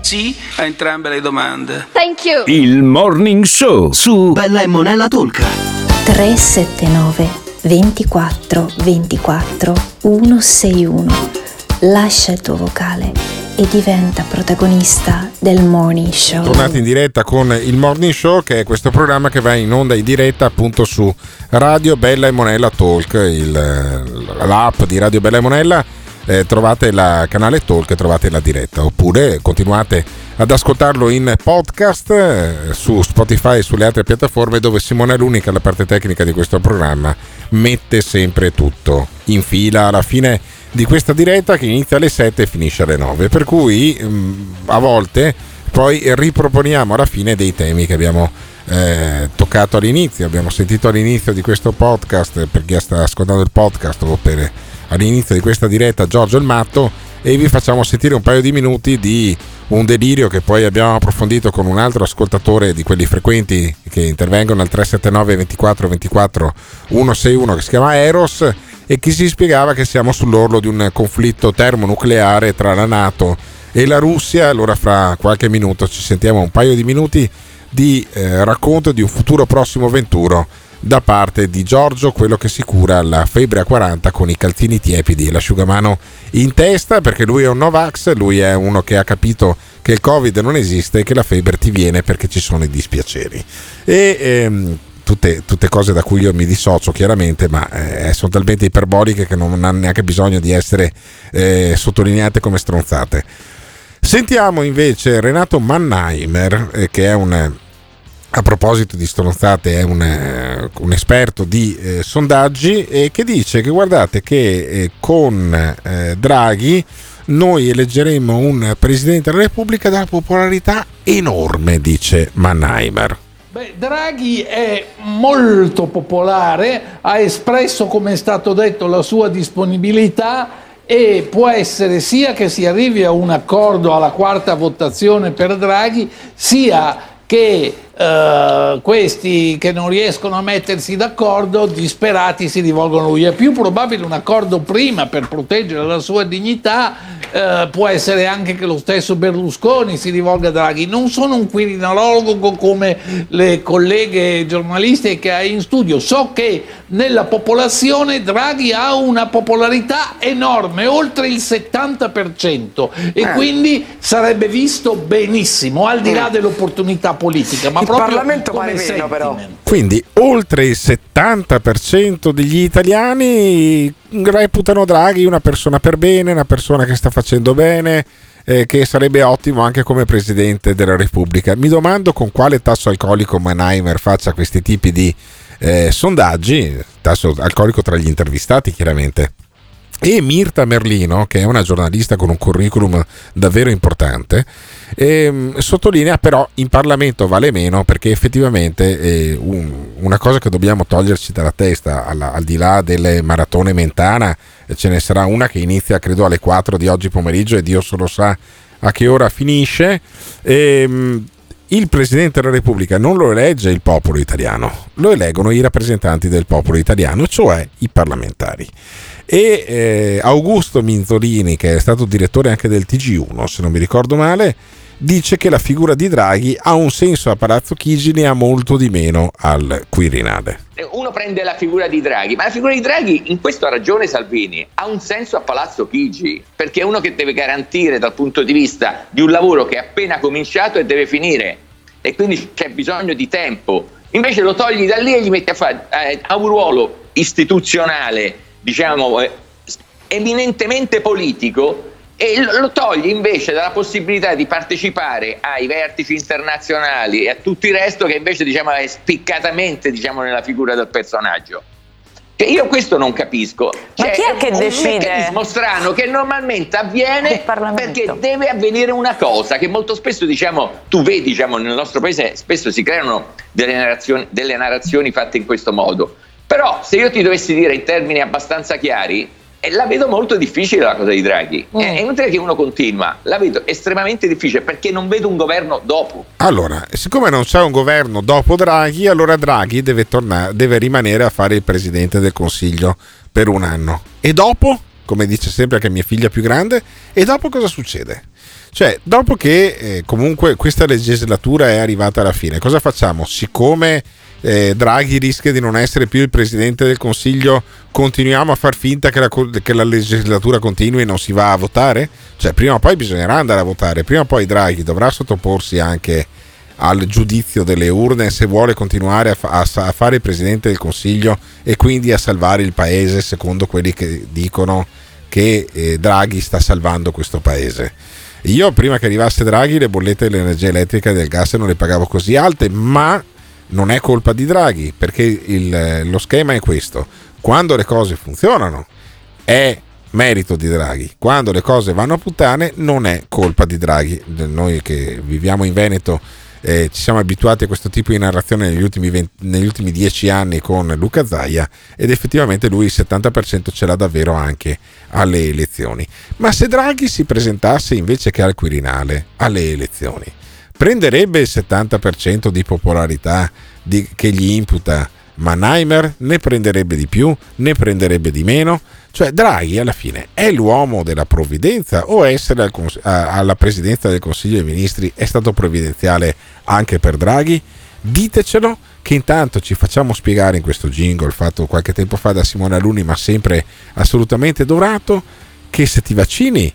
Sì a entrambe le domande. Thank you. Il Morning Show su Bella e Monella Talk. 379 24 24 161. Lascia il tuo vocale e diventa protagonista del morning show. Tornati in diretta con il Morning Show, che è questo programma che va in onda in diretta appunto su Radio Bella e Monella Talk, il- l'app di Radio Bella e Monella. Eh, trovate il canale Talk trovate la diretta oppure continuate ad ascoltarlo in podcast eh, su Spotify e sulle altre piattaforme dove Simone Lunica, la parte tecnica di questo programma, mette sempre tutto in fila alla fine di questa diretta che inizia alle 7 e finisce alle 9. Per cui mh, a volte poi riproponiamo alla fine dei temi che abbiamo eh, toccato all'inizio, abbiamo sentito all'inizio di questo podcast, per chi sta ascoltando il podcast o per all'inizio di questa diretta Giorgio il Matto e vi facciamo sentire un paio di minuti di un delirio che poi abbiamo approfondito con un altro ascoltatore di quelli frequenti che intervengono al 379 24 24 161 che si chiama Eros e che si spiegava che siamo sull'orlo di un conflitto termonucleare tra la Nato e la Russia. Allora fra qualche minuto ci sentiamo un paio di minuti di eh, racconto di un futuro prossimo venturo da parte di Giorgio, quello che si cura la febbre a 40 con i calzini tiepidi e l'asciugamano in testa, perché lui è un Novax, lui è uno che ha capito che il Covid non esiste e che la febbre ti viene perché ci sono i dispiaceri. E ehm, tutte, tutte, cose da cui io mi dissocio chiaramente, ma eh, sono talmente iperboliche che non hanno neanche bisogno di essere eh, sottolineate come stronzate. Sentiamo invece Renato Mannheimer, eh, che è un a proposito di stronzate, è un, eh, un esperto di eh, sondaggi e che dice che guardate che eh, con eh, Draghi noi eleggeremo un Presidente della Repubblica dalla popolarità enorme, dice Mannheimer. Beh, Draghi è molto popolare, ha espresso, come è stato detto, la sua disponibilità e può essere sia che si arrivi a un accordo alla quarta votazione per Draghi, sia che Uh, questi che non riescono a mettersi d'accordo, disperati, si rivolgono a lui. È più probabile un accordo prima per proteggere la sua dignità, uh, può essere anche che lo stesso Berlusconi si rivolga a Draghi. Non sono un criminologo come le colleghe giornaliste che hai in studio, so che nella popolazione Draghi ha una popolarità enorme, oltre il 70%, e eh. quindi sarebbe visto benissimo, al di là dell'opportunità politica. Ma il Parlamento pare meno però. Quindi oltre il 70% degli italiani reputano Draghi una persona per bene, una persona che sta facendo bene, eh, che sarebbe ottimo anche come Presidente della Repubblica. Mi domando con quale tasso alcolico Mannheimer faccia questi tipi di eh, sondaggi, tasso alcolico tra gli intervistati chiaramente. E Mirta Merlino, che è una giornalista con un curriculum davvero importante, ehm, sottolinea però in Parlamento vale meno perché effettivamente eh, un, una cosa che dobbiamo toglierci dalla testa, al, al di là delle maratone mentana, ce ne sarà una che inizia credo alle 4 di oggi pomeriggio e Dio solo sa a che ora finisce. Ehm, il Presidente della Repubblica non lo elegge il popolo italiano, lo eleggono i rappresentanti del popolo italiano, cioè i parlamentari. E eh, Augusto Minzolini, che è stato direttore anche del TG1, se non mi ricordo male, dice che la figura di Draghi ha un senso a Palazzo Chigi, ne ha molto di meno al Quirinale. Uno prende la figura di Draghi, ma la figura di Draghi, in questo ha ragione Salvini, ha un senso a Palazzo Chigi, perché è uno che deve garantire dal punto di vista di un lavoro che è appena cominciato e deve finire, e quindi c'è bisogno di tempo. Invece lo togli da lì e gli metti a fare eh, a un ruolo istituzionale, diciamo, eh, eminentemente politico, e lo togli invece dalla possibilità di partecipare ai vertici internazionali e a tutto il resto che invece diciamo, è spiccatamente diciamo, nella figura del personaggio. Che io questo non capisco. Cioè, Ma chi è che un decide? Un meccanismo strano che normalmente avviene perché deve avvenire una cosa che molto spesso diciamo, tu vedi diciamo, nel nostro paese spesso si creano delle narrazioni, delle narrazioni fatte in questo modo. Però se io ti dovessi dire in termini abbastanza chiari, la vedo molto difficile la cosa di Draghi. Mm. È inutile che uno continua, la vedo estremamente difficile perché non vedo un governo dopo. Allora, siccome non c'è un governo dopo Draghi, allora Draghi deve, tornare, deve rimanere a fare il presidente del Consiglio per un anno. E dopo, come dice sempre anche mia figlia più grande, e dopo cosa succede? Cioè, dopo che eh, comunque questa legislatura è arrivata alla fine, cosa facciamo? Siccome eh, Draghi rischia di non essere più il presidente del Consiglio, continuiamo a far finta che la, che la, legislatura continui e non si va a votare? Cioè, prima o poi bisognerà andare a votare, prima o poi Draghi dovrà sottoporsi anche al giudizio delle urne se vuole continuare a, fa- a, fare il presidente del Consiglio e quindi a salvare il paese secondo quelli che dicono che eh, Draghi sta salvando questo paese. Io prima che arrivasse Draghi le bollette dell'energia elettrica e del gas non le pagavo così alte, ma non è colpa di Draghi, perché il- lo schema è questo. Quando le cose funzionano è merito di Draghi. Quando le cose vanno a puttane non è colpa di Draghi. Noi che viviamo in Veneto eh, ci siamo abituati a questo tipo di narrazione negli ultimi, 20 negli ultimi dieci anni con Luca Zaia ed effettivamente lui il 70% ce l'ha davvero anche alle elezioni. Ma se Draghi si presentasse invece che al Quirinale alle elezioni, prenderebbe il 70% di popolarità di- che gli imputa Mannheimer? Ne prenderebbe di più? Ne prenderebbe di meno? Cioè Draghi alla fine è l'uomo della provvidenza o essere al cons- a- alla presidenza del Consiglio dei Ministri è stato provvidenziale anche per Draghi? Ditecelo che intanto ci facciamo spiegare in questo jingle fatto qualche tempo fa da Simone Aluni ma sempre assolutamente dorato che se ti vaccini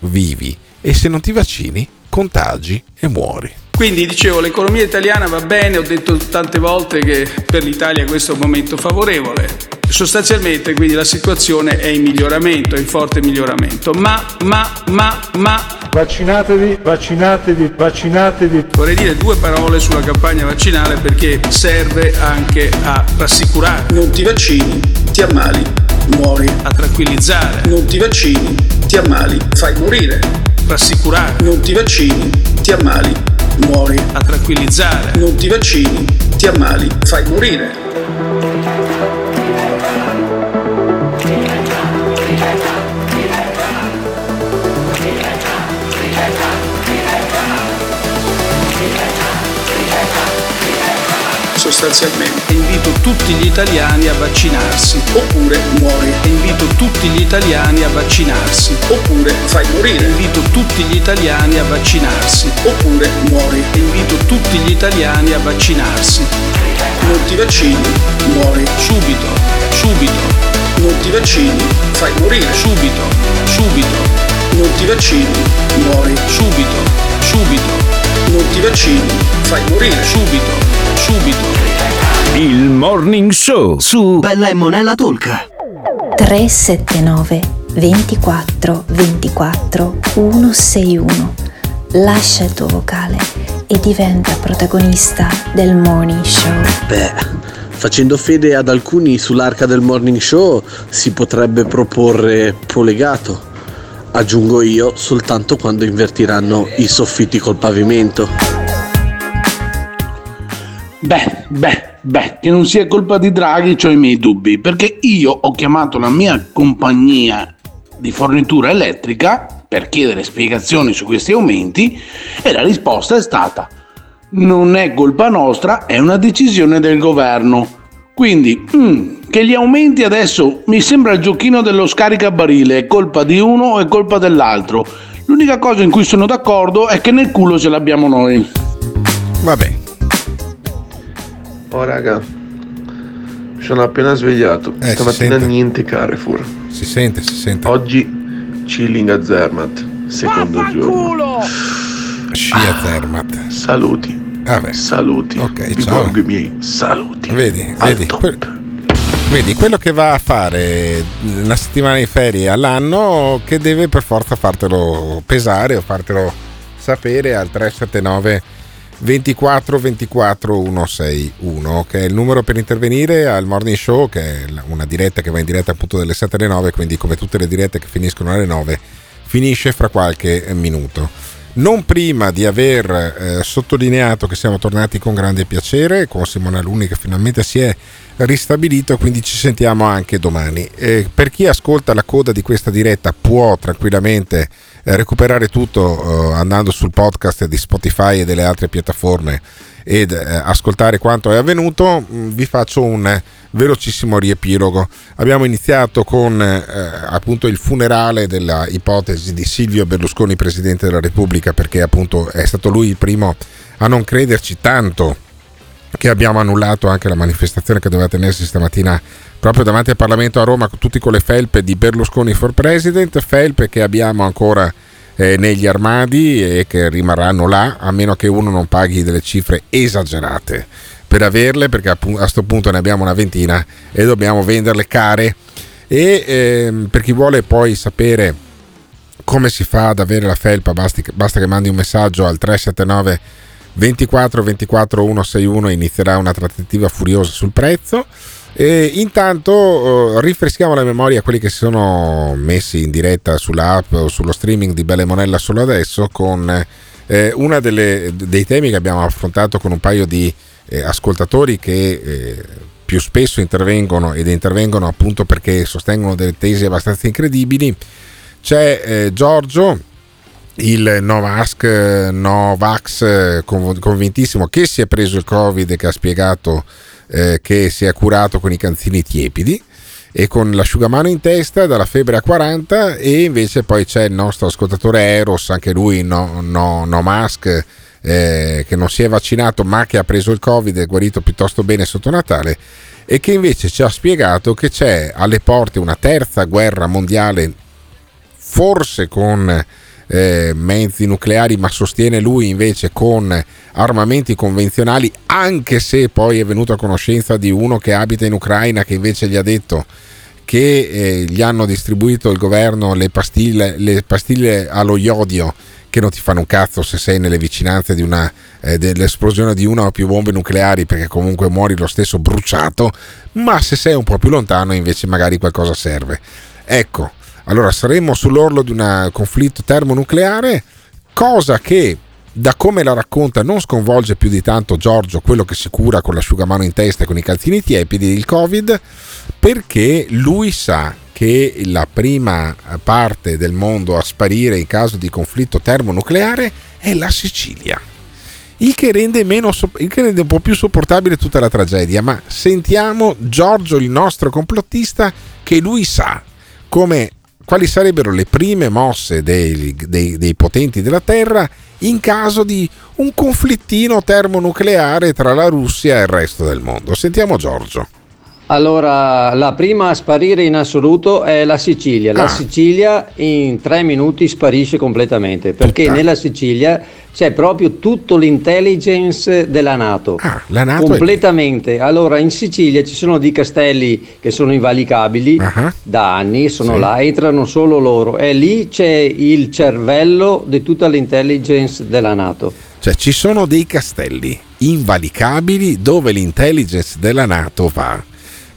vivi e se non ti vaccini contagi e muori. Quindi dicevo, l'economia italiana va bene, ho detto tante volte che per l'Italia questo è un momento favorevole. Sostanzialmente quindi la situazione è in miglioramento, è in forte miglioramento. Ma, ma, ma, ma... Vaccinatevi, vaccinatevi, vaccinatevi. Vorrei dire due parole sulla campagna vaccinale perché serve anche a rassicurare. Non ti vaccini, ti ammali, muori. A tranquillizzare. Non ti vaccini, ti ammali, fai morire. Rassicurare. Non ti vaccini, ti ammali, muori. A tranquillizzare. Non ti vaccini, ti ammali, fai morire. Sostanzialmente invito tutti gli italiani a vaccinarsi oppure muori. Invito tutti gli italiani a vaccinarsi oppure fai morire. Invito tutti gli italiani a vaccinarsi oppure muori. Invito tutti gli italiani a vaccinarsi. Non ti vaccini, muori subito, subito. Non ti vaccini, fai morire subito, subito. Non ti vaccini, muori subito, subito. Non ti vaccini, fai morire subito, subito. Il Morning Show su Bella e Monella Talk. 379 24 24 161. Lascia il tuo vocale e diventa protagonista del morning show. Beh, facendo fede ad alcuni sull'arca del morning show si potrebbe proporre polegato. Aggiungo io soltanto quando invertiranno i soffitti col pavimento. Beh, beh, beh, che non sia colpa di Draghi, ho i miei dubbi, perché io ho chiamato la mia compagnia di fornitura elettrica per chiedere spiegazioni su questi aumenti e la risposta è stata non è colpa nostra, è una decisione del governo. Quindi, mm, che gli aumenti adesso mi sembra il giochino dello scaricabarile, è colpa di uno o è colpa dell'altro. L'unica cosa in cui sono d'accordo è che nel culo ce l'abbiamo noi. Vabbè. Oh raga, mi sono appena svegliato. Eh, Stamattina niente Carrefour. Si sente, si sente. Oggi chilling a Zermatt, secondo giorno. Scia Zermatt. Saluti. Vabbè. Saluti. Ok, Vi ciao. miei saluti. Vedi, Al vedi, vedi, quello che va a fare una settimana di ferie all'anno che deve per forza fartelo pesare o fartelo sapere al 379 24 24 161 che è il numero per intervenire al morning show che è una diretta che va in diretta appunto dalle 7 alle 9 quindi come tutte le dirette che finiscono alle 9 finisce fra qualche minuto non prima di aver eh, sottolineato che siamo tornati con grande piacere con Simone Aluni che finalmente si è ristabilito quindi ci sentiamo anche domani. Eh, per chi ascolta la coda di questa diretta può tranquillamente eh, recuperare tutto eh, andando sul podcast di Spotify e delle altre piattaforme ed eh, ascoltare quanto è avvenuto. Mm, vi faccio un velocissimo riepilogo. Abbiamo iniziato con eh, appunto il funerale della ipotesi di Silvio Berlusconi presidente della Repubblica perché appunto è stato lui il primo a non crederci tanto che abbiamo annullato anche la manifestazione che doveva tenersi stamattina proprio davanti al Parlamento a Roma, tutti con le felpe di Berlusconi for President, felpe che abbiamo ancora eh, negli armadi e che rimarranno là, a meno che uno non paghi delle cifre esagerate per averle, perché a questo punto ne abbiamo una ventina e dobbiamo venderle care. E ehm, per chi vuole poi sapere come si fa ad avere la felpa? Basta che mandi un messaggio al 379 24 24 161 e inizierà una trattativa furiosa sul prezzo. E intanto eh, rinfreschiamo la memoria a quelli che si sono messi in diretta sull'app o sullo streaming di Belle Monella solo adesso con eh, uno dei temi che abbiamo affrontato con un paio di eh, ascoltatori che eh, più spesso intervengono ed intervengono appunto perché sostengono delle tesi abbastanza incredibili. C'è eh, Giorgio il Novax, Novax convintissimo che si è preso il Covid e che ha spiegato eh, che si è curato con i canzini tiepidi e con l'asciugamano in testa dalla febbre a 40 e invece poi c'è il nostro ascoltatore Eros, anche lui no, no, no mask, eh, che non si è vaccinato ma che ha preso il Covid è guarito piuttosto bene sotto Natale e che invece ci ha spiegato che c'è alle porte una terza guerra mondiale, forse con eh, mezzi nucleari, ma sostiene lui invece con armamenti convenzionali, anche se poi è venuto a conoscenza di uno che abita in Ucraina che invece gli ha detto che eh, gli hanno distribuito il governo le pastiglie, le pastiglie allo iodio che non ti fanno un cazzo se sei nelle vicinanze di una, eh, dell'esplosione di una o più bombe nucleari perché comunque muori lo stesso bruciato, ma se sei un po' più lontano invece magari qualcosa serve. Ecco, allora saremmo sull'orlo di un conflitto termonucleare, cosa che da come la racconta non sconvolge più di tanto Giorgio, quello che si cura con l'asciugamano in testa e con i calzini tiepidi il Covid, perché lui sa che la prima parte del mondo a sparire in caso di conflitto termonucleare è la Sicilia. Il che, rende meno, il che rende un po' più sopportabile tutta la tragedia, ma sentiamo Giorgio, il nostro complottista, che lui sa come quali sarebbero le prime mosse dei, dei, dei, potenti della Terra in caso di un conflittino termonucleare tra la Russia e il resto del mondo. Sentiamo Giorgio. Allora, la prima a sparire in assoluto è la Sicilia. La ah. Sicilia in tre minuti sparisce completamente perché Tutta. nella Sicilia c'è proprio tutto l'intelligence della Nato. Ah, la NATO completamente. È... Allora, in Sicilia ci sono dei castelli che sono invalicabili uh-huh. da anni, sono sì. là, entrano solo loro e lì c'è il cervello di tutta l'intelligence della Nato. Cioè, ci sono dei castelli invalicabili dove l'intelligence della Nato va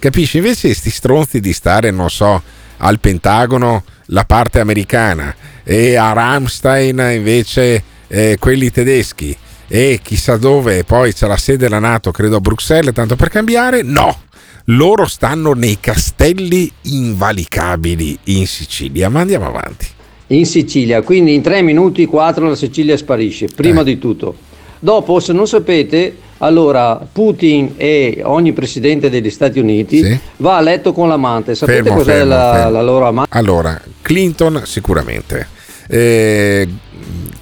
Capisci? Invece questi stronzi di stare, non so, al Pentagono la parte americana e a Ramstein invece eh, quelli tedeschi e chissà dove poi c'è la sede della Nato, credo a Bruxelles, tanto per cambiare, no. Loro stanno nei castelli invalicabili in Sicilia, ma andiamo avanti. In Sicilia, quindi in tre minuti, quattro la Sicilia sparisce, prima eh. di tutto. Dopo, se non sapete, allora, Putin e ogni presidente degli Stati Uniti sì. va a letto con l'amante. Sapete fermo, cos'è fermo, la, fermo. la, loro amante? Allora, Clinton sicuramente. Eh,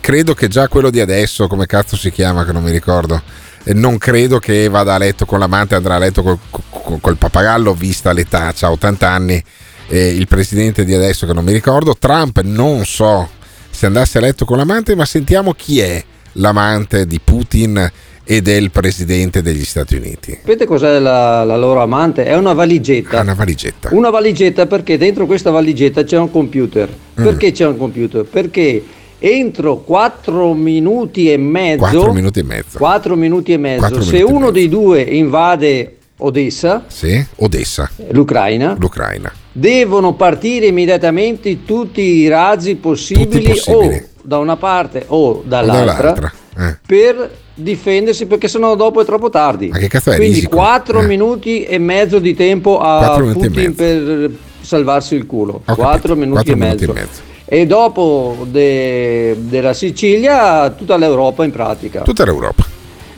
credo che già quello di adesso, come cazzo si chiama, che non mi ricordo, eh, non credo che vada a letto con l'amante, andrà a letto col, col, col pappagallo, vista l'età, ha 80 anni. Eh, il presidente di adesso, che non mi ricordo, Trump, non so se andasse a letto con l'amante, ma sentiamo chi è l'amante di Putin e del presidente degli Stati Uniti. Sapete cos'è la, la loro amante? È una valigetta. Una valigetta. Una valigetta perché dentro questa valigetta c'è un computer. Mm. Perché c'è un computer? Perché entro 4 minuti e mezzo 4 minuti e mezzo 4 minuti e mezzo se uno mezzo. dei due invade Odessa sì, Odessa l'Ucraina l'Ucraina devono partire immediatamente tutti i razzi possibili, possibili. o da una parte o dall'altra, o dall'altra. Eh. per difendersi perché sennò dopo è troppo tardi. Ma che cazzo è Quindi risico? 4 eh. minuti e mezzo di tempo a Putin per salvarsi il culo. 4 minuti, 4 e, minuti mezzo. e mezzo. E dopo de, della Sicilia tutta l'Europa in pratica. Tutta l'Europa.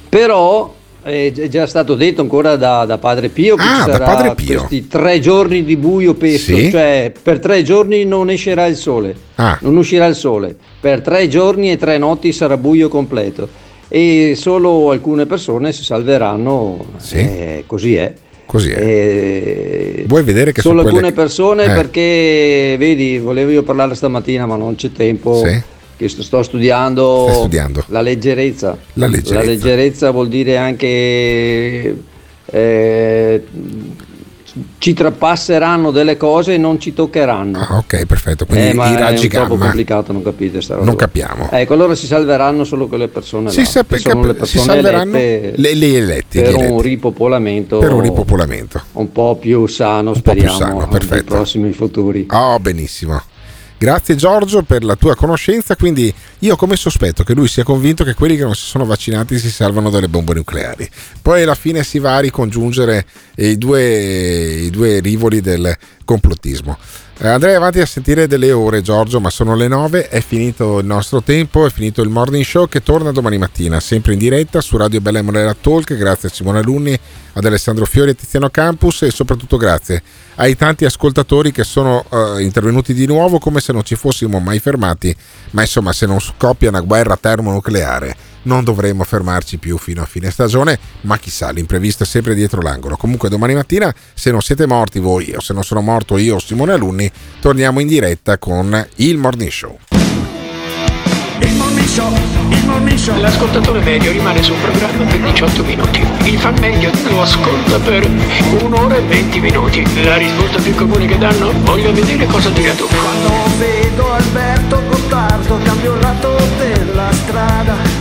Però è già stato detto ancora da, da Padre Pio che ah, sarà questi tre giorni di buio pesto, sì? cioè per tre giorni non escerà il sole, ah. non uscirà il sole, per tre giorni e tre notti sarà buio completo e solo alcune persone si salveranno, sì. eh, così è. Così è. Eh, Vuoi vedere che solo alcune che... persone eh. perché, vedi, volevo io parlare stamattina ma non c'è tempo. Sì che sto studiando, studiando, la leggerezza. La leggerezza. La leggerezza vuol dire anche eh, ci trapasseranno delle cose e non ci toccheranno. Ah, ok, perfetto. Quindi eh, i raggi è troppo gamma complicato, non capite sta roba. non capiamo. Ecco, allora si salveranno solo quelle persone Si là, sa- che sono le si persone salveranno elette le, le eletti, per un ripopolamento Per un ripopolamento. un po' più sano, Un po' più speriamo, sano, nei perfetto. prossimi futuri. Oh, benissimo. Grazie Giorgio per la tua conoscenza, quindi io come sospetto che lui sia convinto che quelli che non si sono vaccinati si salvano dalle bombe nucleari. Poi alla fine si va a ricongiungere i due, i due rivoli del complottismo. Eh, andrei avanti a sentire delle ore Giorgio, ma sono le 9, è finito il nostro tempo, è finito il morning show che torna domani mattina, sempre in diretta su Radio Bella e Monella Talk, grazie a Simone Alunni, ad Alessandro Fiori e Tiziano Campus e soprattutto grazie ai tanti ascoltatori che sono eh, intervenuti di nuovo come se non ci fossimo mai fermati, ma insomma se non scoppia una guerra termonucleare non dovremmo fermarci più fino a fine stagione, ma chissà, l'imprevisto è sempre dietro l'angolo. Comunque domani mattina, se non siete morti voi o se non sono morto io o Simone Alunni, torniamo in diretta con il Morning Show. Il morning show, il morning show. L'ascoltatore medio rimane sul programma per 18 minuti. Il fan medio lo ascolta per un'ora e 20 minuti. La risposta più comune che danno? Voglio vedere cosa dirà tu. Quando vedo Alberto Gottardo cambio il lato della strada.